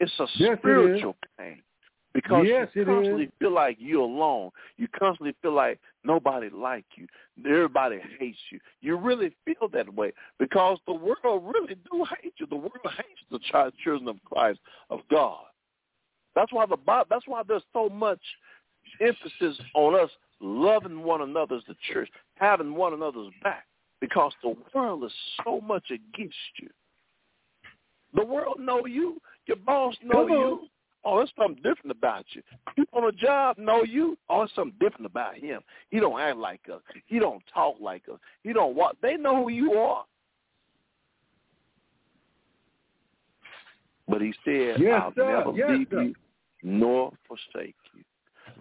It's a Yes, it spiritual pain because Yes, you constantly feel like you're alone. You constantly feel like nobody like you. Everybody hates you. You really feel that way because the world really do hate you. The world hates the child children of Christ of God. That's why the that's why there's so much emphasis on us loving one another as the church, having one another's back, because the world is so much against you. The world know you. Your boss know you. Oh, there's something different about you. People on the job know you. Oh, there's something different about him. He don't act like us. He don't talk like us. He don't walk. They know who you are. But he said, Yes, I'll sir. never Yes, leave sir. you nor forsake you.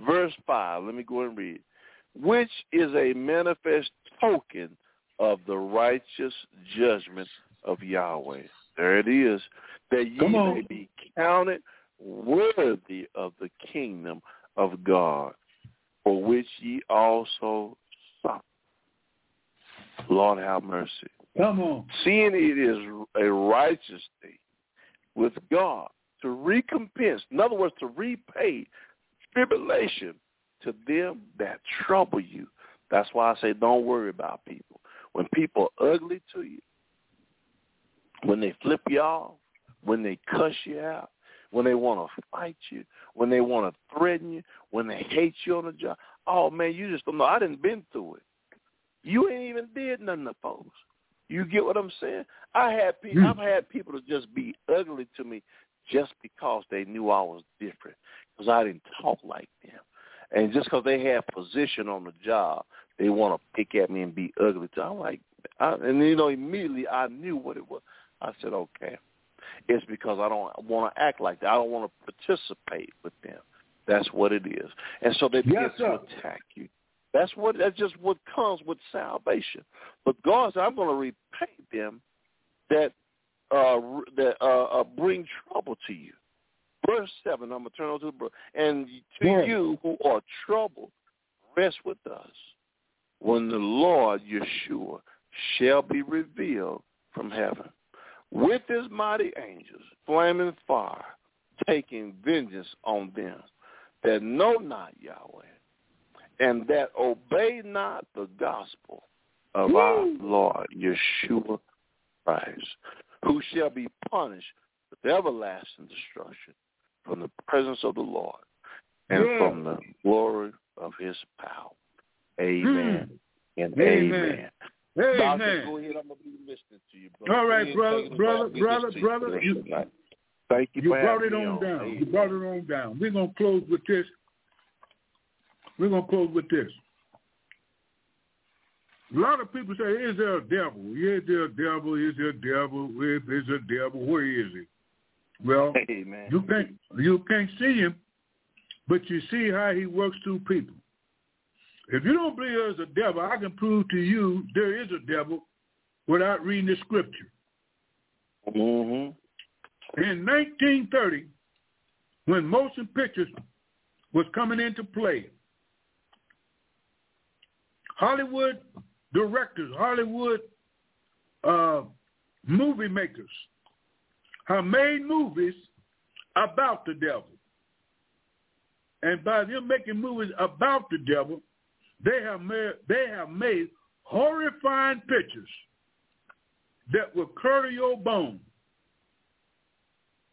Verse 5, let me go and read. Which is a manifest token of the righteous judgment of Yahweh. There it is. That ye on. may be counted worthy of the kingdom of God, for which ye also suffer. Lord have mercy. Come on. Seeing it is a righteous thing with God to recompense, in other words, to repay tribulation to them that trouble you. That's why I say don't worry about people. When people are ugly to you, when they flip you off, when they cuss you out, when they want to fight you, when they want to threaten you, when they hate you on the job. Oh man, you just don't know. I didn't been through it. You ain't even did nothing to folks. You get what I'm saying? I had people. Hmm. I've had people to just be ugly to me just because they knew I was different, because I didn't talk like them, and just because they had position on the job, they want to pick at me and be ugly. To I'm like, I, and you know, immediately I knew what it was. I said, okay, it's because I don't want to act like that. I don't want to participate with them. That's what it is. And so they begin Yes, to attack you. That's what that's just what comes with salvation. But God said, I'm going to repay them that uh, that uh, uh, bring trouble to you. Verse seven. I'm gonna turn over to the book. And to Yeah. you who are troubled, rest with us when the Lord Yeshua shall be revealed from heaven with his mighty angels, flaming fire, taking vengeance on them that know not Yahweh and that obey not the gospel of our Lord Yeshua Christ, who shall be punished with everlasting destruction from the presence of the Lord and Yeah. from the glory of his power. Hmm. Amen and Amen. amen. Doctor, go ahead. I'm gonna be listening to you, brother. All right, brother, brother, brother, brother, you- Thank you, You brought it me on down. You brought it on down. We're gonna close with this. We're gonna close with this. A lot of people say, "Is there a devil? Is there a devil? Is there a devil? If there's a devil, where is he?" Well, Amen. you can't you can't see him, but you see how he works through people. If you don't believe there's a devil, I can prove to you there is a devil without reading the scripture. Mm-hmm. In 1930, when motion pictures was coming into play, Hollywood directors, Hollywood uh, movie makers have made movies about the devil. And by them making movies about the devil, they have made, they have made horrifying pictures that will curdle your bones.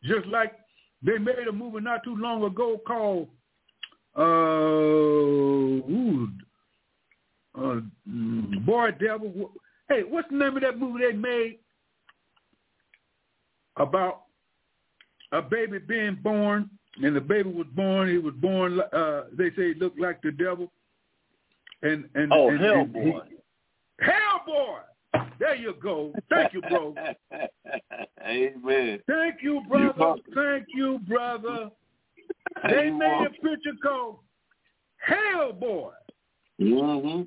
Just like they made a movie not too long ago called uh, ooh, uh Boy Devil. Hey, what's the name of that movie they made about a baby being born? And the baby was born. He was born. Uh, they say he looked like the devil. And and Oh, and, and he- Hellboy. Hellboy. There you go. Thank you, bro. Amen. Thank you, brother. Thank you, brother. They made a picture called Hellboy. Mm-hmm.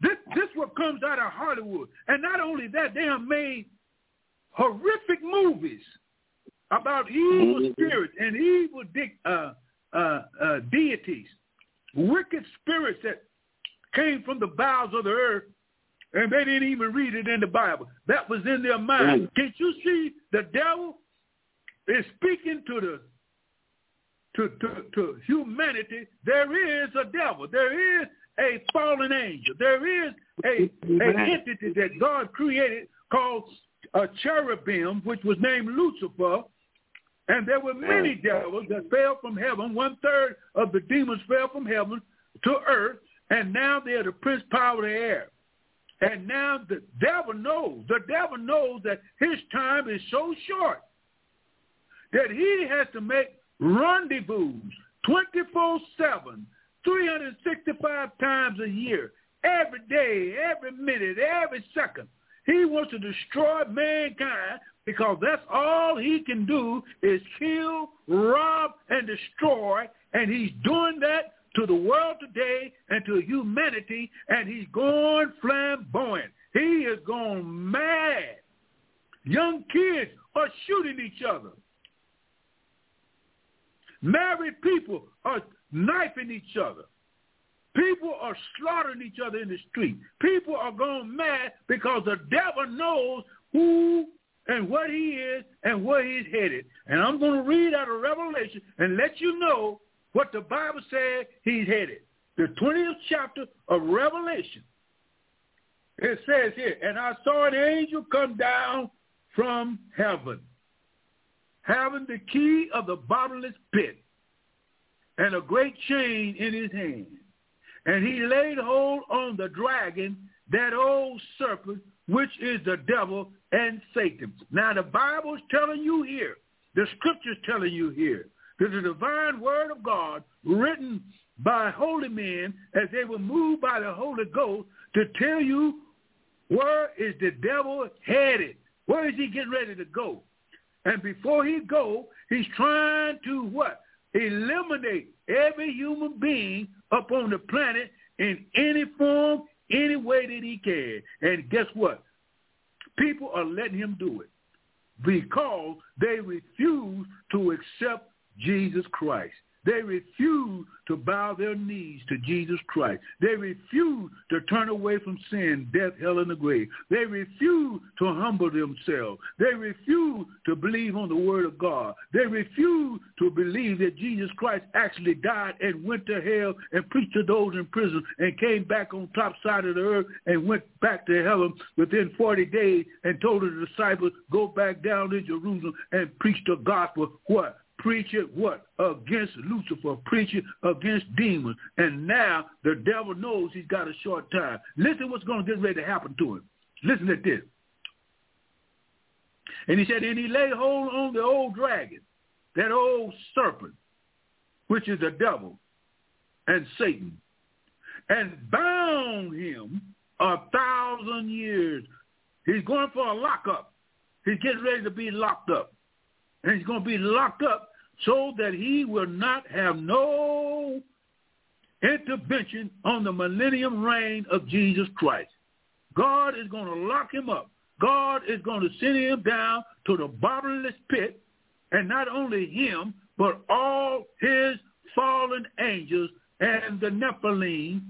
This this what comes out of Hollywood. And not only that, they have made horrific movies about evil Mhm. spirits and evil de- uh, uh, uh, deities, wicked spirits that came from the bowels of the earth, and they didn't even read it in the Bible. That was in their mind. Mm. Can't you see the devil is speaking to the to, to, to humanity? There is a devil. There is a fallen angel. There is a, a entity that God created called a cherubim, which was named Lucifer. And there were many devils that fell from heaven. One third of the demons fell from heaven to earth, and now they're the prince power of the air. And now the devil knows, the devil knows that his time is so short that he has to make rendezvous 24-7, 365 times a year, every day, every minute, every second. He wants to destroy mankind because that's all he can do is kill, rob, and destroy. And he's doing that to the world today and to humanity, and he's going flamboyant. He is going mad. Young kids are shooting each other. Married people are knifing each other. People are slaughtering each other in the street. People are going mad because the devil knows who and what he is and where he's headed. And I'm going to read out of Revelation and let you know what the Bible said he's headed. The 20th chapter of Revelation. It says here, and I saw an angel come down from heaven, having the key of the bottomless pit and a great chain in his hand. And he laid hold on the dragon, that old serpent, which is the devil and Satan. Now the Bible's telling you here, the scripture's telling you here, that the divine word of God written by holy men as they were moved by the Holy Ghost to tell you where is the devil headed? Where is he getting ready to go? And before he go, he's trying to what? Eliminate every human being up on the planet in any form, any way that he can. And guess what? People are letting him do it because they refuse to accept Jesus Christ. They refuse to bow their knees to Jesus Christ. They refuse to turn away from sin, death, hell, and the grave. They refuse to humble themselves. They refuse to believe on the word of God. They refuse to believe that Jesus Christ actually died and went to hell and preached to those in prison and came back on top side of the earth and went back to heaven within 40 days and told the disciples, go back down to Jerusalem and preach the gospel. What? Preaching what? Against Lucifer, preaching against demons. And now the devil knows he's got a short time. Listen what's going to get ready to happen to him. Listen to this. And he said, and he laid hold on the old dragon, that old serpent, which is the devil and Satan, and bound him a thousand years. He's going for a lockup. He's getting ready to be locked up. And he's going to be locked up so that he will not have no intervention on the millennium reign of Jesus Christ. God is going to lock him up. God is going to send him down to the bottomless pit, and not only him, but all his fallen angels and the Nephilim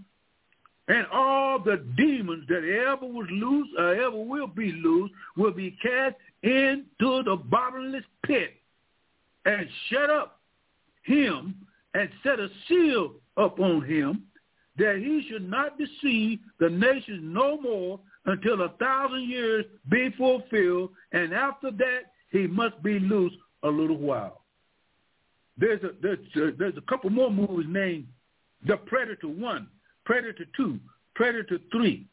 and all the demons that ever was loose or ever will be loose will be cast into the bottomless pit and shut up him and set a seal upon him that he should not deceive the nations no more until a thousand years be fulfilled, and after that he must be loose a little while. There's a, there's a, there's a couple more movies named The Predator 1, Predator 2, Predator 3.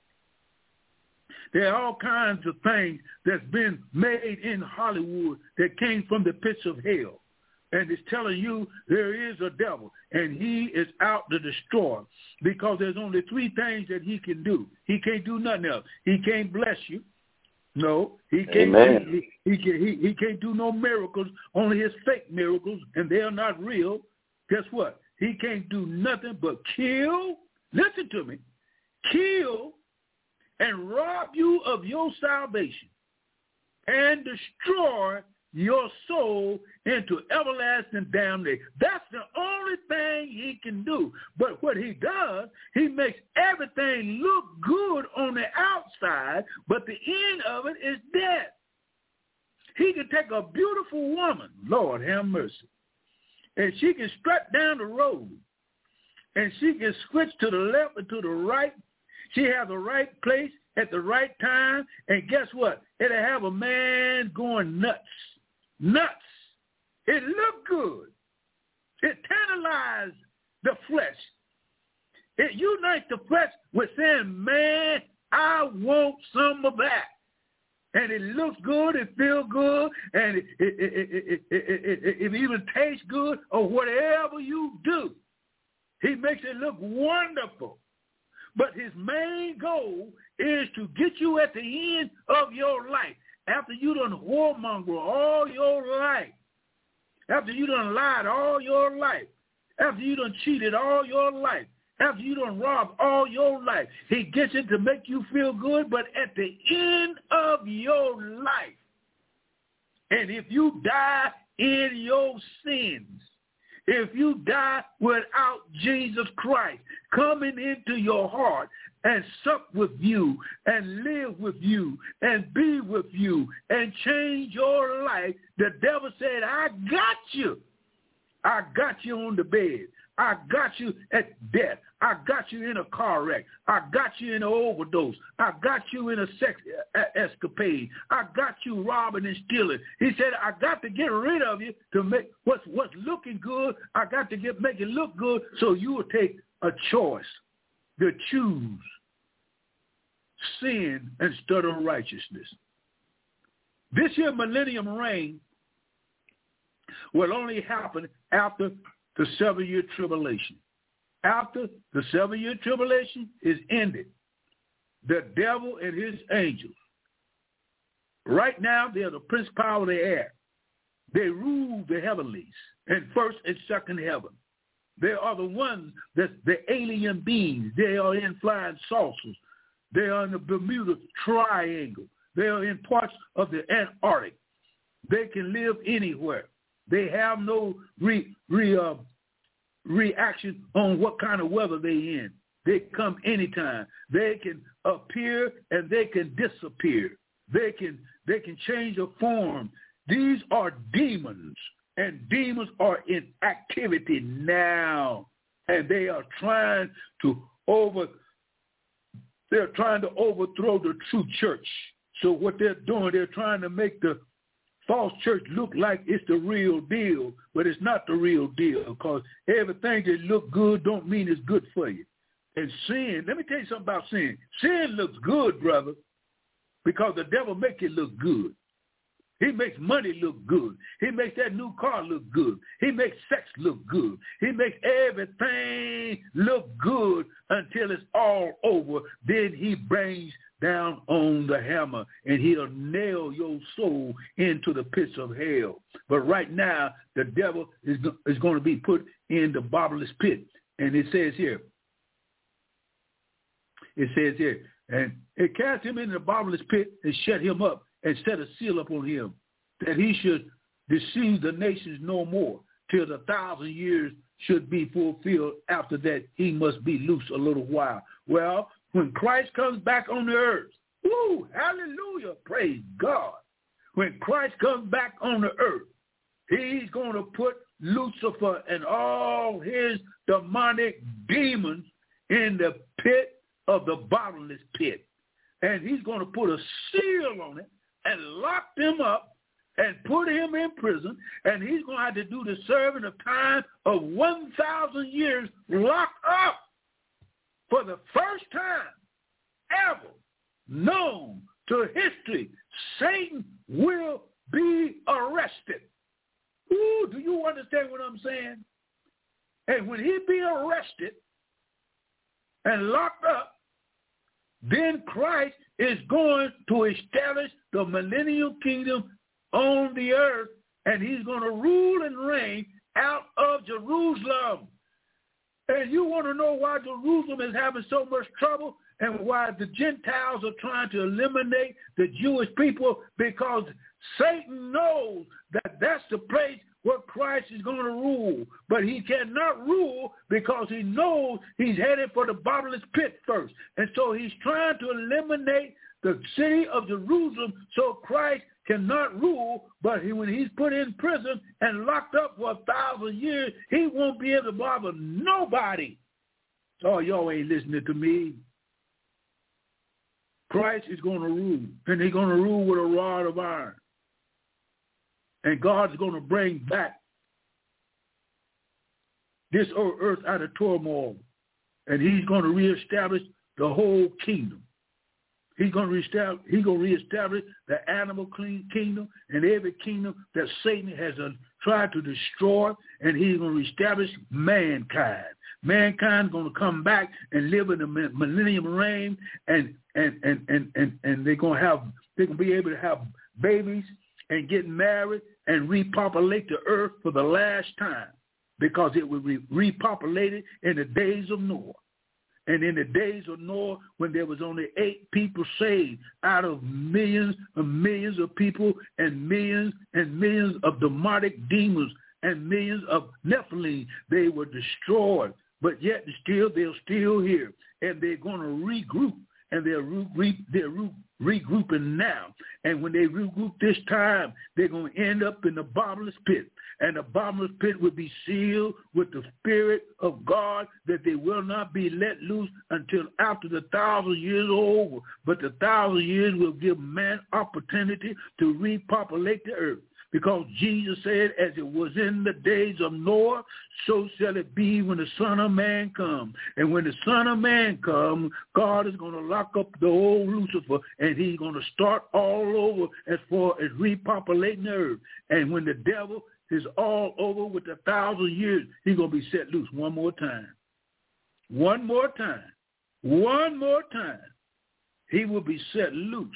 There are all kinds of things that's been made in Hollywood that came from the pits of hell and it's telling you there is a devil and he is out to destroy because there's only three things that he can do. He can't do nothing else. He can't bless you. No, he can't. He, he, he, he, he can't do no miracles. Only his fake miracles, and they are not real. Guess what? He can't do nothing but kill. Listen to me. Kill and rob you of your salvation and destroy your soul into everlasting damnation. That's the only thing he can do. But what he does, he makes everything look good on the outside, but the end of it is death. He can take a beautiful woman, Lord have mercy, and she can strut down the road, and she can switch to the left and to the right. She has the right place at the right time, and guess what? It'll have a man going nuts nuts. It looked good. It tantalized the flesh. It unites the flesh with saying, man, I want some of that. And it looks good, it feels good, and it, it, it, it, it even tastes good, or whatever you do. He makes it look wonderful. But his main goal is to get you at the end of your life. After you done whoremonger all your life, after you done lied all your life, after you done cheated all your life, after you done robbed all your life, he gets it to make you feel good, but at the end of your life, and if you die in your sins, if you die without Jesus Christ coming into your heart and sup with you and live with you and be with you and change your life, the devil said, I got you. I got you on the bed. I got you at death. I got you in a car wreck. I got you in an overdose. I got you in a sex escapade. I got you robbing and stealing. He said, I got to get rid of you to make what's what's looking good. I got to get make it look good so you will take a choice to choose sin instead of righteousness. This year millennium reign will only happen after the seven-year tribulation. After the seven-year tribulation is ended, the devil and his angels, right now they are the prince power of the air. They rule the heavenlies and first and second heaven. They are the ones that the alien beings. They are in flying saucers. They are in the Bermuda Triangle. They are in parts of the Antarctic. They can live anywhere. They have no re, re, uh, reaction on what kind of weather they in. They come anytime. They can appear and they can disappear. They can they can change a form. These are demons, and demons are in activity now, and they are trying to over. They're trying to overthrow the true church. So what they're doing, they're trying to make the false church look like it's the real deal, but it's not the real deal because everything that look good don't mean it's good for you. And sin, let me tell you something about sin. Sin looks good, brother, because the devil make it look good. He makes money look good. He makes that new car look good. He makes sex look good. He makes everything look good until it's all over. Then he brings down on the hammer and he'll nail your soul into the pits of hell. But right now, the devil is, is going to be put in the bottomless pit. And it says here, it says here, and it cast him into the bottomless pit and shut him up and set a seal upon him that he should deceive the nations no more till the thousand years should be fulfilled. After that, he must be loose a little while. Well, when Christ comes back on the earth, hallelujah, praise God. When Christ comes back on the earth, he's going to put Lucifer and all his demonic demons in the pit of the bottomless pit. And he's going to put a seal on it and lock him up and put him in prison. And he's going to have to do the serving of time of 1,000 years locked up for the first time ever known to history, Satan will be arrested. Ooh, do you understand what I'm saying? And when he be arrested and locked up, then Christ is going to establish the millennial kingdom on the earth, and he's going to rule and reign out of Jerusalem. And you want to know why Jerusalem is having so much trouble and why the Gentiles are trying to eliminate the Jewish people? Because Satan knows that that's the place where Christ is going to rule. But he cannot rule because he knows he's headed for the bottomless pit first. And so he's trying to eliminate the city of Jerusalem so Christ cannot rule, but he, when he's put in prison and locked up for a thousand years, he won't be able to bother nobody. So y'all ain't listening to me. Christ is going to rule, and he's going to rule with a rod of iron. And God's going to bring back this earth out of turmoil, and he's going to reestablish the whole kingdom. He's going to reestablish, he's going to reestablish the animal kingdom and every kingdom that Satan has uh, tried to destroy, and he's going to reestablish mankind. Mankind's going to come back and live in the millennium reign, and and and and and, and they're going to have they're going to be able to have babies and get married and repopulate the earth for the last time because it will be repopulated in the days of Noah. And in the days of Noah, when there was only eight people saved out of millions and millions of people and millions and millions of demonic demons and millions of Nephilim, they were destroyed. But yet still, they're still here. And they're going to regroup. And they're, re- they're re- regrouping now. And when they regroup this time, they're going to end up in the bottomless pit and the bottomless pit will be sealed with the Spirit of God that they will not be let loose until after the thousand years are over. But the thousand years will give man opportunity to repopulate the earth. Because Jesus said, as it was in the days of Noah, so shall it be when the Son of Man comes. And when the Son of Man comes, God is going to lock up the old Lucifer, and he's going to start all over as far as repopulating the earth. And when the devil is all over with a thousand years, he's going to be set loose one more time. One more time. One more time. He will be set loose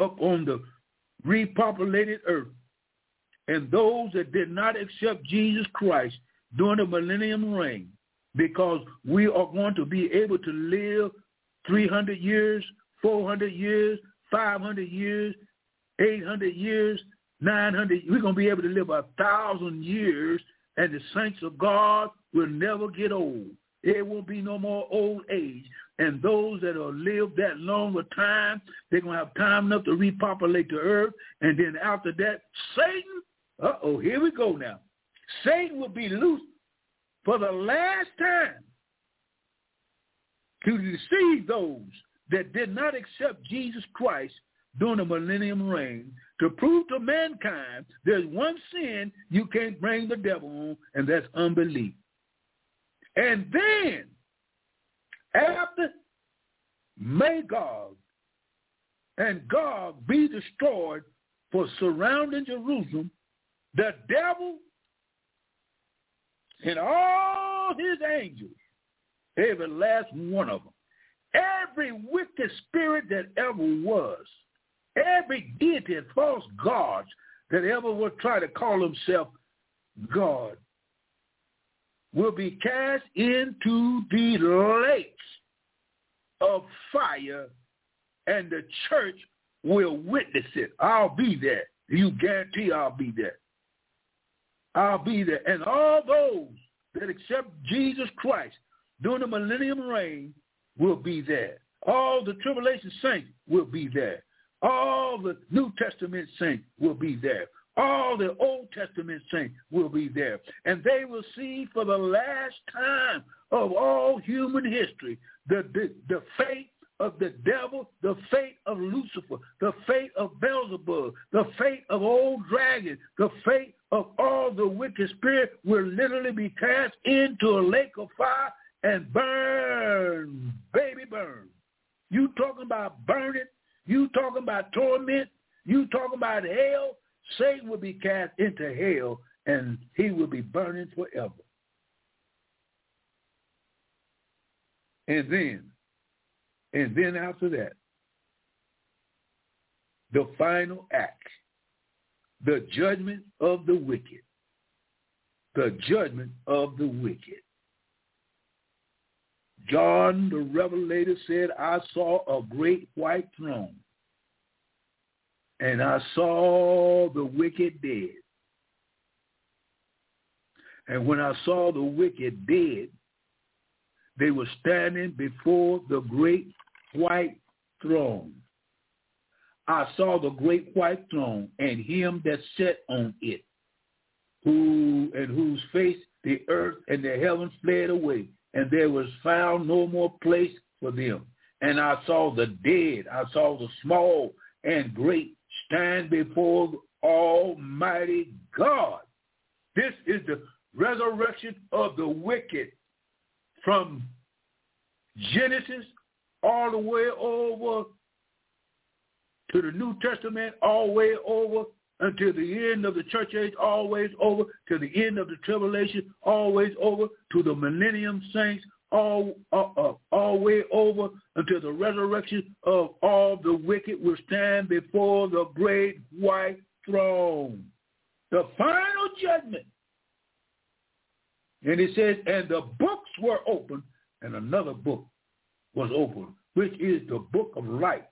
up on the repopulated earth. And those that did not accept Jesus Christ, during the millennium reign because we are going to be able to live 300 years, 400 years, 500 years, 800 years, 900. We're going to be able to live a thousand years and the saints of God will never get old. There won't be no more old age. And those that will live that longer time, they're going to have time enough to repopulate the earth. And then after that, Satan, uh-oh, here we go now. Satan will be loose for the last time to deceive those that did not accept Jesus Christ during the millennium reign to prove to mankind there's one sin you can't bring the devil on, and that's unbelief. And then, after Magog and Gog be destroyed for surrounding Jerusalem, the devil and all his angels, every last one of them, every wicked spirit that ever was, every deity and false gods that ever would try to call himself God will be cast into the lakes of fire and the church will witness it. I'll be there. You guarantee I'll be there. I'll be there. And all those that accept Jesus Christ during the millennium reign will be there. All the tribulation saints will be there. All the New Testament saints will be there. All the Old Testament saints will be there. And they will see for the last time of all human history the, the, the fate of the devil, the fate of Lucifer, the fate of Beelzebub, the fate of old dragon, the fate of all the wicked spirit will literally be cast into a lake of fire and burn, baby burn. You talking about burning? You talking about torment? You talking about hell? Satan will be cast into hell and he will be burning forever. And then, and then after that, the final act, the judgment of the wicked. The judgment of the wicked. John the Revelator said, I saw a great white throne, and I saw the wicked dead. And when I saw the wicked dead, they were standing before the great white throne. I saw the great white throne and him that sat on it, who and whose face the earth and the heavens fled away, and there was found no more place for them. And I saw the dead, I saw the small and great stand before Almighty God. This is the resurrection of the wicked from Genesis all the way over to the New Testament, all the way over until the end of the church age, always over to the end of the tribulation, always over to the millennium saints, all uh, uh, all way over until the resurrection of all the wicked will stand before the great white throne. The final judgment and it says, and the books were opened, and another book was opened, which is the book of life.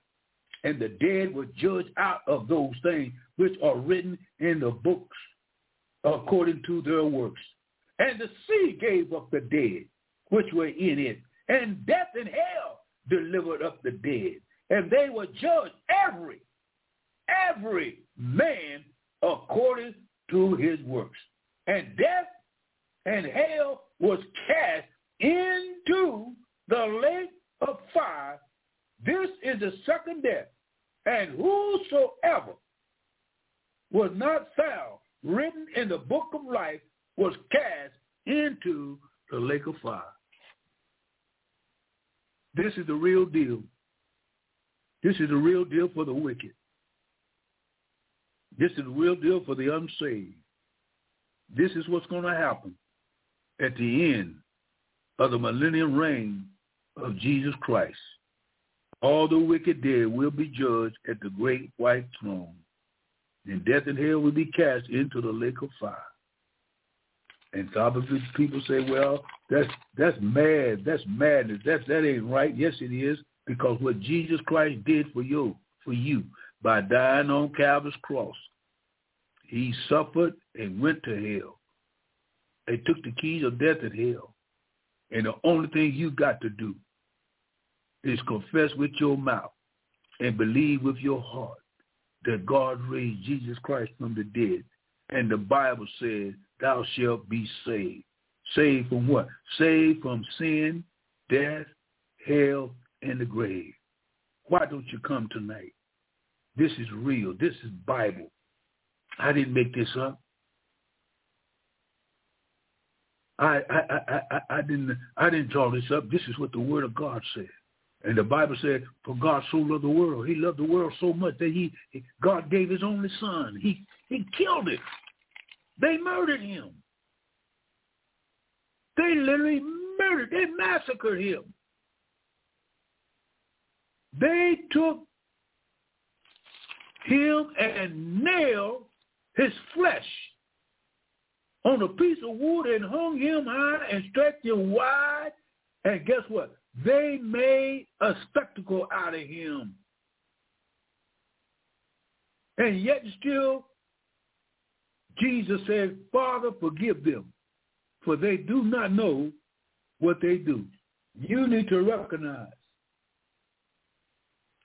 And the dead were judged out of those things which are written in the books according to their works. And the sea gave up the dead which were in it, and death and hell delivered up the dead. And they were judged every, every man according to his works. And death and hell was cast into the lake of fire. This is the second death. And whosoever was not found written in the book of life was cast into the lake of fire. This is the real deal. This is the real deal for the wicked. This is the real deal for the unsaved. This is what's going to happen at the end of the millennium reign of Jesus Christ. All the wicked dead will be judged at the great white throne, and death and hell will be cast into the lake of fire. And these people say, well, that's that's mad. That's madness. That's that ain't right. Yes, it is because what Jesus Christ did for you, for you, by dying on Calvary's cross, he suffered and went to hell. They took the keys of death and hell. And the only thing you got to do is confess with your mouth and believe with your heart that God raised Jesus Christ from the dead. And the Bible says, thou shalt be saved. Saved from what? Saved from sin, death, hell, and the grave. Why don't you come tonight? This is real. This is Bible. I didn't make this up. I, I, I, I, I didn't I didn't draw this up. This is what the Word of God said. And the Bible said, for God so loved the world. He loved the world so much that he God gave his only son. He he killed it. They murdered him. They literally murdered. They massacred him. They took him and nailed his flesh on a piece of wood and hung him high and stretched him wide. And guess what? They made a spectacle out of him. And yet still, Jesus said, Father, forgive them, for they do not know what they do. You need to recognize.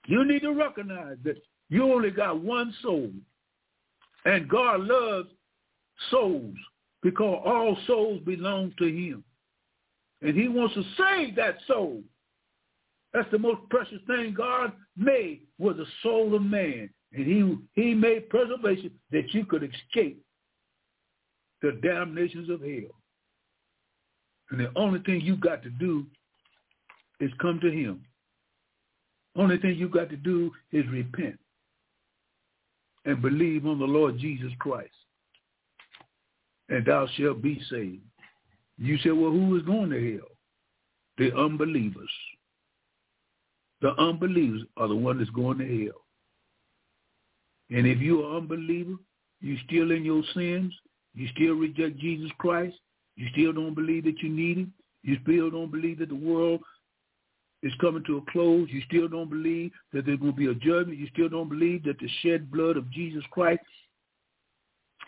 You need to recognize that you only got one soul. And God loves souls because all souls belong to him. And he wants to save that soul. That's the most precious thing God made was the soul of man. And he, he made preservation that you could escape the damnations of hell. And the only thing you got to do is come to him. Only thing you got to do is repent and believe on the Lord Jesus Christ. And thou shalt be saved. You say, well, who is going to hell? The unbelievers. The unbelievers are the one that's going to hell. And if you're an unbeliever, you still in your sins, you still reject Jesus Christ, you still don't believe that you need him, you still don't believe that the world is coming to a close, you still don't believe that going to be a judgment, you still don't believe that the shed blood of Jesus Christ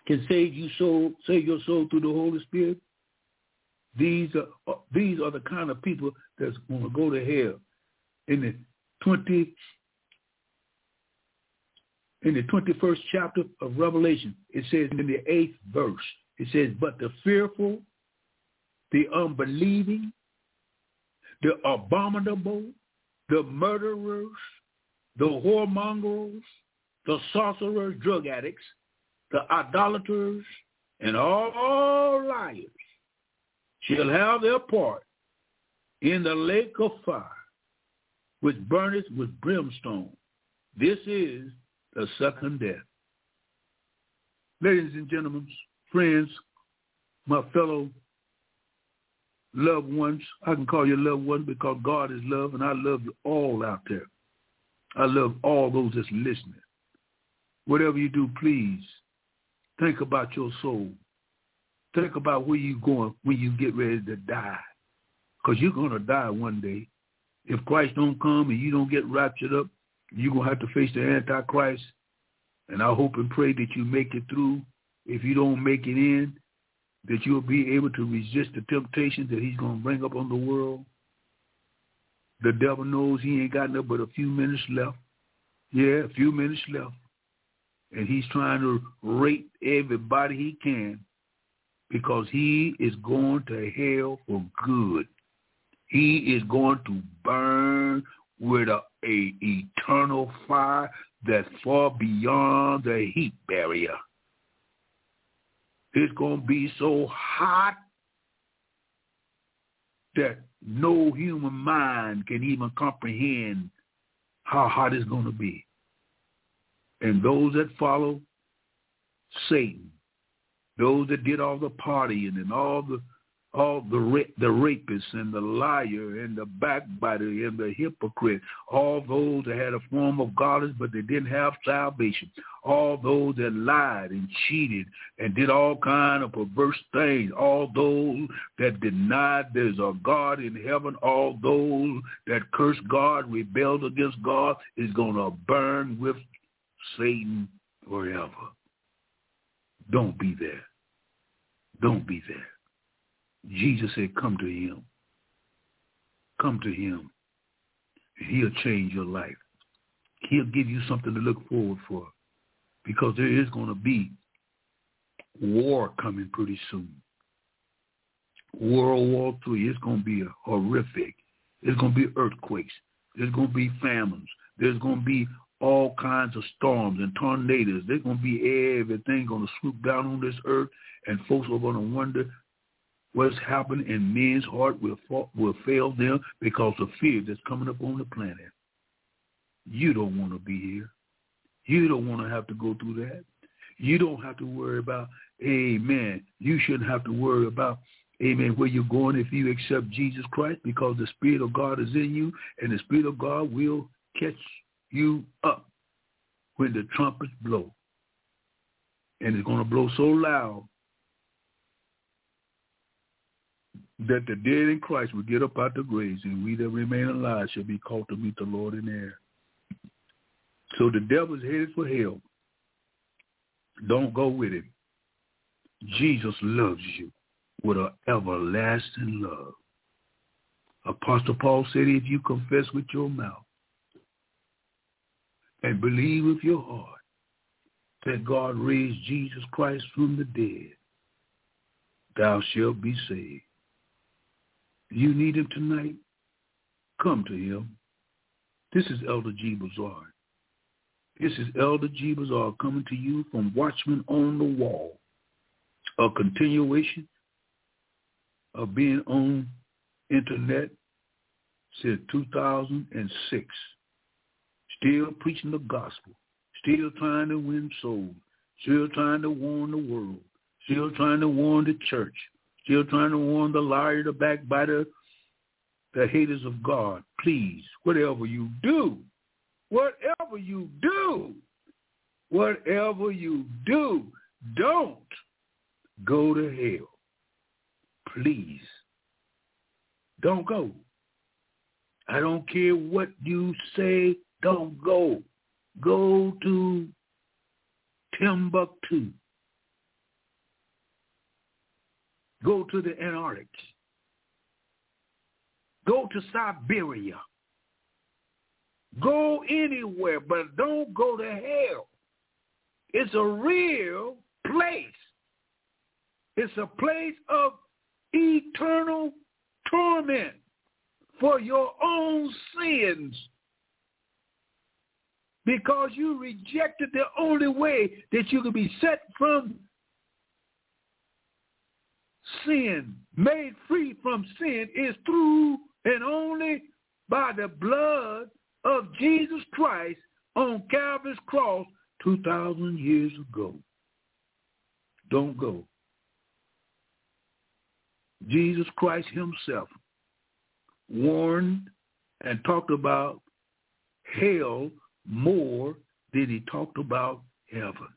can save you soul, save your soul through the Holy Spirit, these are uh, these are the kind of people that's going to go to hell. In the twenty in the twenty first chapter of Revelation, it says in the eighth verse, it says, "But the fearful, the unbelieving, the abominable, the murderers, the whoremongers, the sorcerers, drug addicts, the idolaters, and all liars shall have their part in the lake of fire, which burneth with brimstone. This is the second death. Ladies and gentlemen, friends, my fellow loved ones, I can call you loved ones because God is love and I love you all out there. I love all those that's listening. Whatever you do, please think about your soul. Think about where you're going when you get ready to die. Because you're going to die one day. If Christ don't come and you don't get raptured up, you're going to have to face the Antichrist. And I hope and pray that you make it through. If you don't make it in, that you'll be able to resist the temptations that he's going to bring up on the world. The devil knows he ain't got nothing but a few minutes left. Yeah, a few minutes left. And he's trying to rape everybody he can because he is going to hell for good. He is going to burn with a, a eternal fire that's far beyond the heat barrier. It's going to be so hot that no human mind can even comprehend how hot it's going to be. And those that follow Satan those that did all the partying and all the all the the rapist and the liar and the backbiter and the hypocrite, all those that had a form of godliness but they didn't have salvation, all those that lied and cheated and did all kind of perverse things, all those that denied there's a God in heaven, all those that cursed God, rebelled against God, is going to burn with Satan forever. Don't be there. Don't be there. Jesus said, come to him. Come to him. He'll change your life. He'll give you something to look forward for because there is going to be war coming pretty soon. World War III, it's going to be horrific. There's going to be earthquakes. There's going to be famines. There's going to be all kinds of storms and tornadoes. There's going to be everything going to swoop down on this earth, and folks are going to wonder what's happening in men's heart will, fall, will fail them because of fear that's coming up on the planet. You don't want to be here. You don't want to have to go through that. You don't have to worry about, amen. You shouldn't have to worry about, amen, where you're going if you accept Jesus Christ because the Spirit of God is in you and the Spirit of God will catch you up when the trumpets blow. And it's going to blow so loud that the dead in Christ will get up out the graves, and we that remain alive shall be called to meet the Lord in air. So the devil is headed for hell. Don't go with him. Jesus loves you with an everlasting love. Apostle Paul said, if you confess with your mouth and believe with your heart that God raised Jesus Christ from the dead, thou shalt be saved. You need him tonight? Come to him. This is Elder G. Bazaar. This is Elder G. Bazaar coming to you from Watchman on the Wall, a continuation of being on internet since 2006, still preaching the gospel, still trying to win souls, still trying to warn the world, still trying to warn the church, Still trying to warn the liar, the backbiter, the haters of God. Please, whatever you do, whatever you do, whatever you do, don't go to hell. Please. Don't go. I don't care what you say. Don't go. Go to Timbuktu. Go to the Antarctic. Go to Siberia. Go anywhere, but don't go to hell. It's a real place. It's a place of eternal torment for your own sins because you rejected the only way that you could be set from sin, made free from sin, is through and only by the blood of Jesus Christ on Calvary's cross 2,000 years ago. Don't go. Jesus Christ himself warned and talked about hell more than he talked about heaven.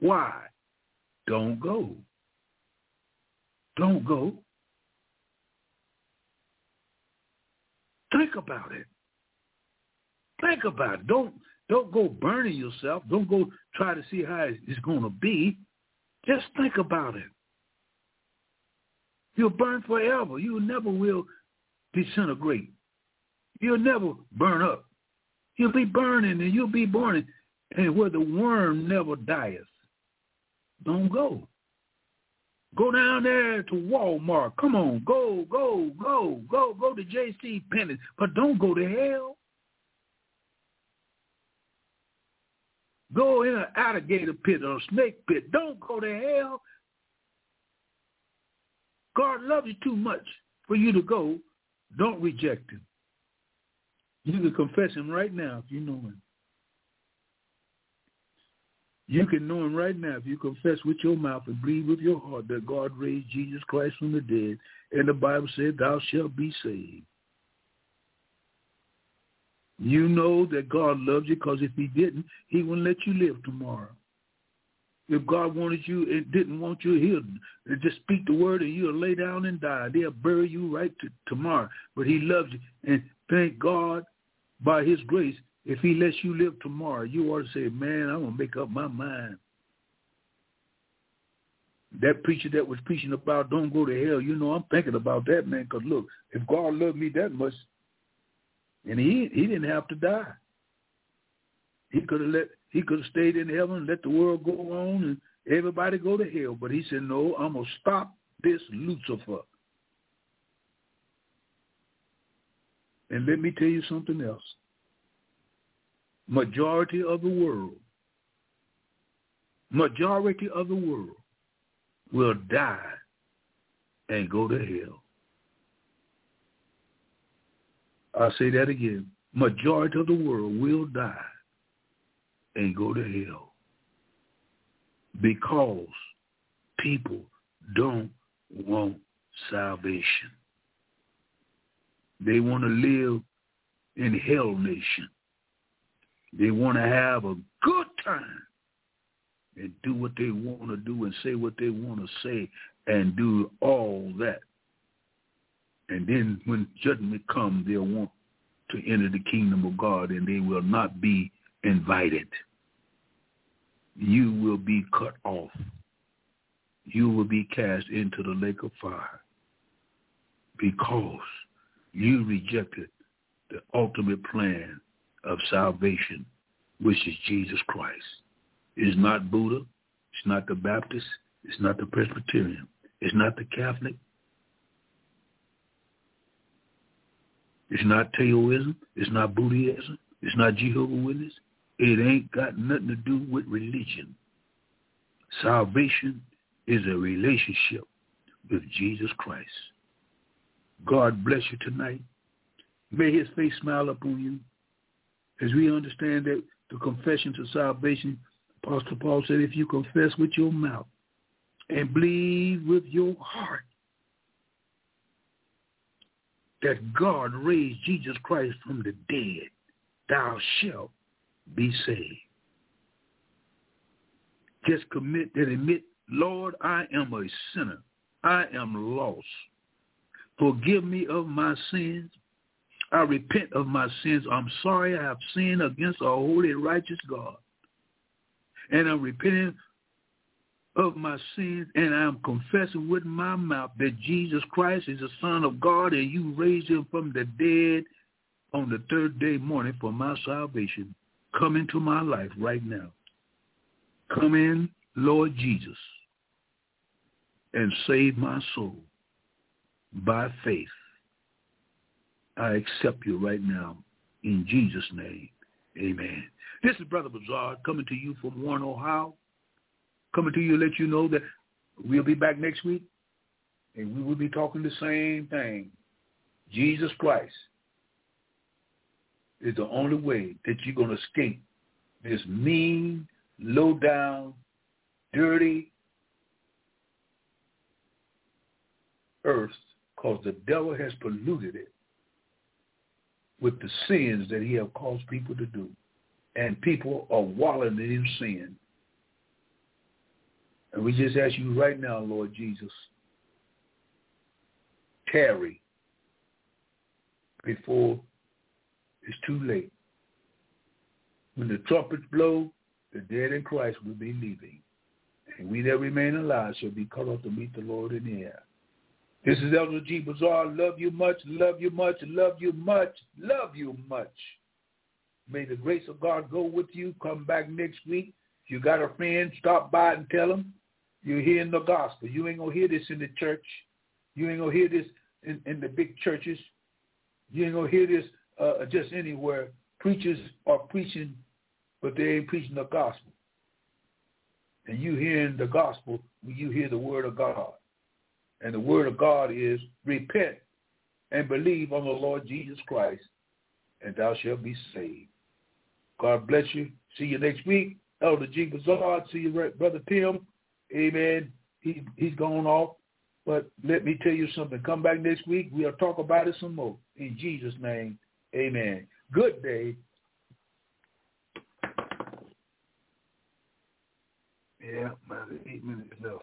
Why? Don't go. Don't go. Think about it. Think about it. Don't don't go burning yourself. Don't go try to see how it's going to be. Just think about it. You'll burn forever. You never will disintegrate. You'll never burn up. You'll be burning and you'll be burning. And where the worm never dies. Don't go. Go down there to Walmart. Come on, go, go, go, go, go to J.C. Penney, but don't go to hell. Go in an alligator pit or a snake pit. Don't go to hell. God loves you too much for you to go. Don't reject him. You can confess him right now if you know him. You can know him right now if you confess with your mouth and believe with your heart that God raised Jesus Christ from the dead. And the Bible said, thou shalt be saved. You know that God loves you because if he didn't, he wouldn't let you live tomorrow. If God wanted you and didn't want you, he'll just speak the word and you'll lay down and die. They'll bury you right to tomorrow. But he loves you. And thank God by his grace, if he lets you live tomorrow, you ought to say, man, I'm going to make up my mind. That preacher that was preaching about don't go to hell, you know, I'm thinking about that, man, because look, if God loved me that much, and he he didn't have to die. He could have let he could have stayed in heaven and let the world go on and everybody go to hell. But he said, No, I'm gonna stop this Lucifer. And let me tell you something else. Majority of the world, majority of the world will die and go to hell. I'll say that again. Majority of the world will die and go to hell because people don't want salvation. They want to live in hell nation. They want to have a good time and do what they want to do and say what they want to say and do all that. And then when judgment comes, they'll want to enter the kingdom of God and they will not be invited. You will be cut off. You will be cast into the lake of fire because you rejected the ultimate plan of salvation, which is Jesus Christ. It's not Buddha. It's not the Baptist. It's not the Presbyterian. It's not the Catholic. It's not Taoism. It's not Buddhism. It's not Jehovah Witness. It ain't got nothing to do with religion. Salvation is a relationship with Jesus Christ. God bless you tonight. May his face smile upon you. As we understand that the confession to salvation, Apostle Paul said, if you confess with your mouth and believe with your heart that God raised Jesus Christ from the dead, thou shalt be saved. Just commit and admit, Lord, I am a sinner. I am lost. Forgive me of my sins. I repent of my sins. I'm sorry I have sinned against a holy, righteous God. And I'm repenting of my sins, and I'm confessing with my mouth that Jesus Christ is the Son of God, and you raised him from the dead on the third day morning for my salvation. Come into my life right now. Come in, Lord Jesus, and save my soul by faith. I accept you right now in Jesus' name. Amen. This is Brother Bazaar coming to you from Warren, Ohio. Coming to you to let you know that we'll be back next week and we will be talking the same thing. Jesus Christ is the only way that you're going to escape this mean, low down, dirty earth because the devil has polluted it with the sins that he have caused people to do. And people are wallowing in sin. And we just ask you right now, Lord Jesus, tarry before it's too late. When the trumpets blow, the dead in Christ will be leaving. And we that remain alive shall be caught up to meet the Lord in the air. This is Elder G. Bazaar. Love you much, love you much, love you much, love you much. May the grace of God go with you. Come back next week. If you got a friend, stop by and tell them you're hearing the gospel. You ain't going to hear this in the church. You ain't going to hear this in, in the big churches. You ain't going to hear this uh, just anywhere. Preachers are preaching, but they ain't preaching the gospel. And you hearing the gospel when you hear the word of God. And the word of God is repent and believe on the Lord Jesus Christ, and thou shalt be saved. God bless you. See you next week. Elder G. Bazard. See you, Brother Tim. Amen. He, he's gone off. But let me tell you something. Come back next week. We'll talk about it some more. In Jesus' name, amen. Good day. Yeah, about eight minutes left.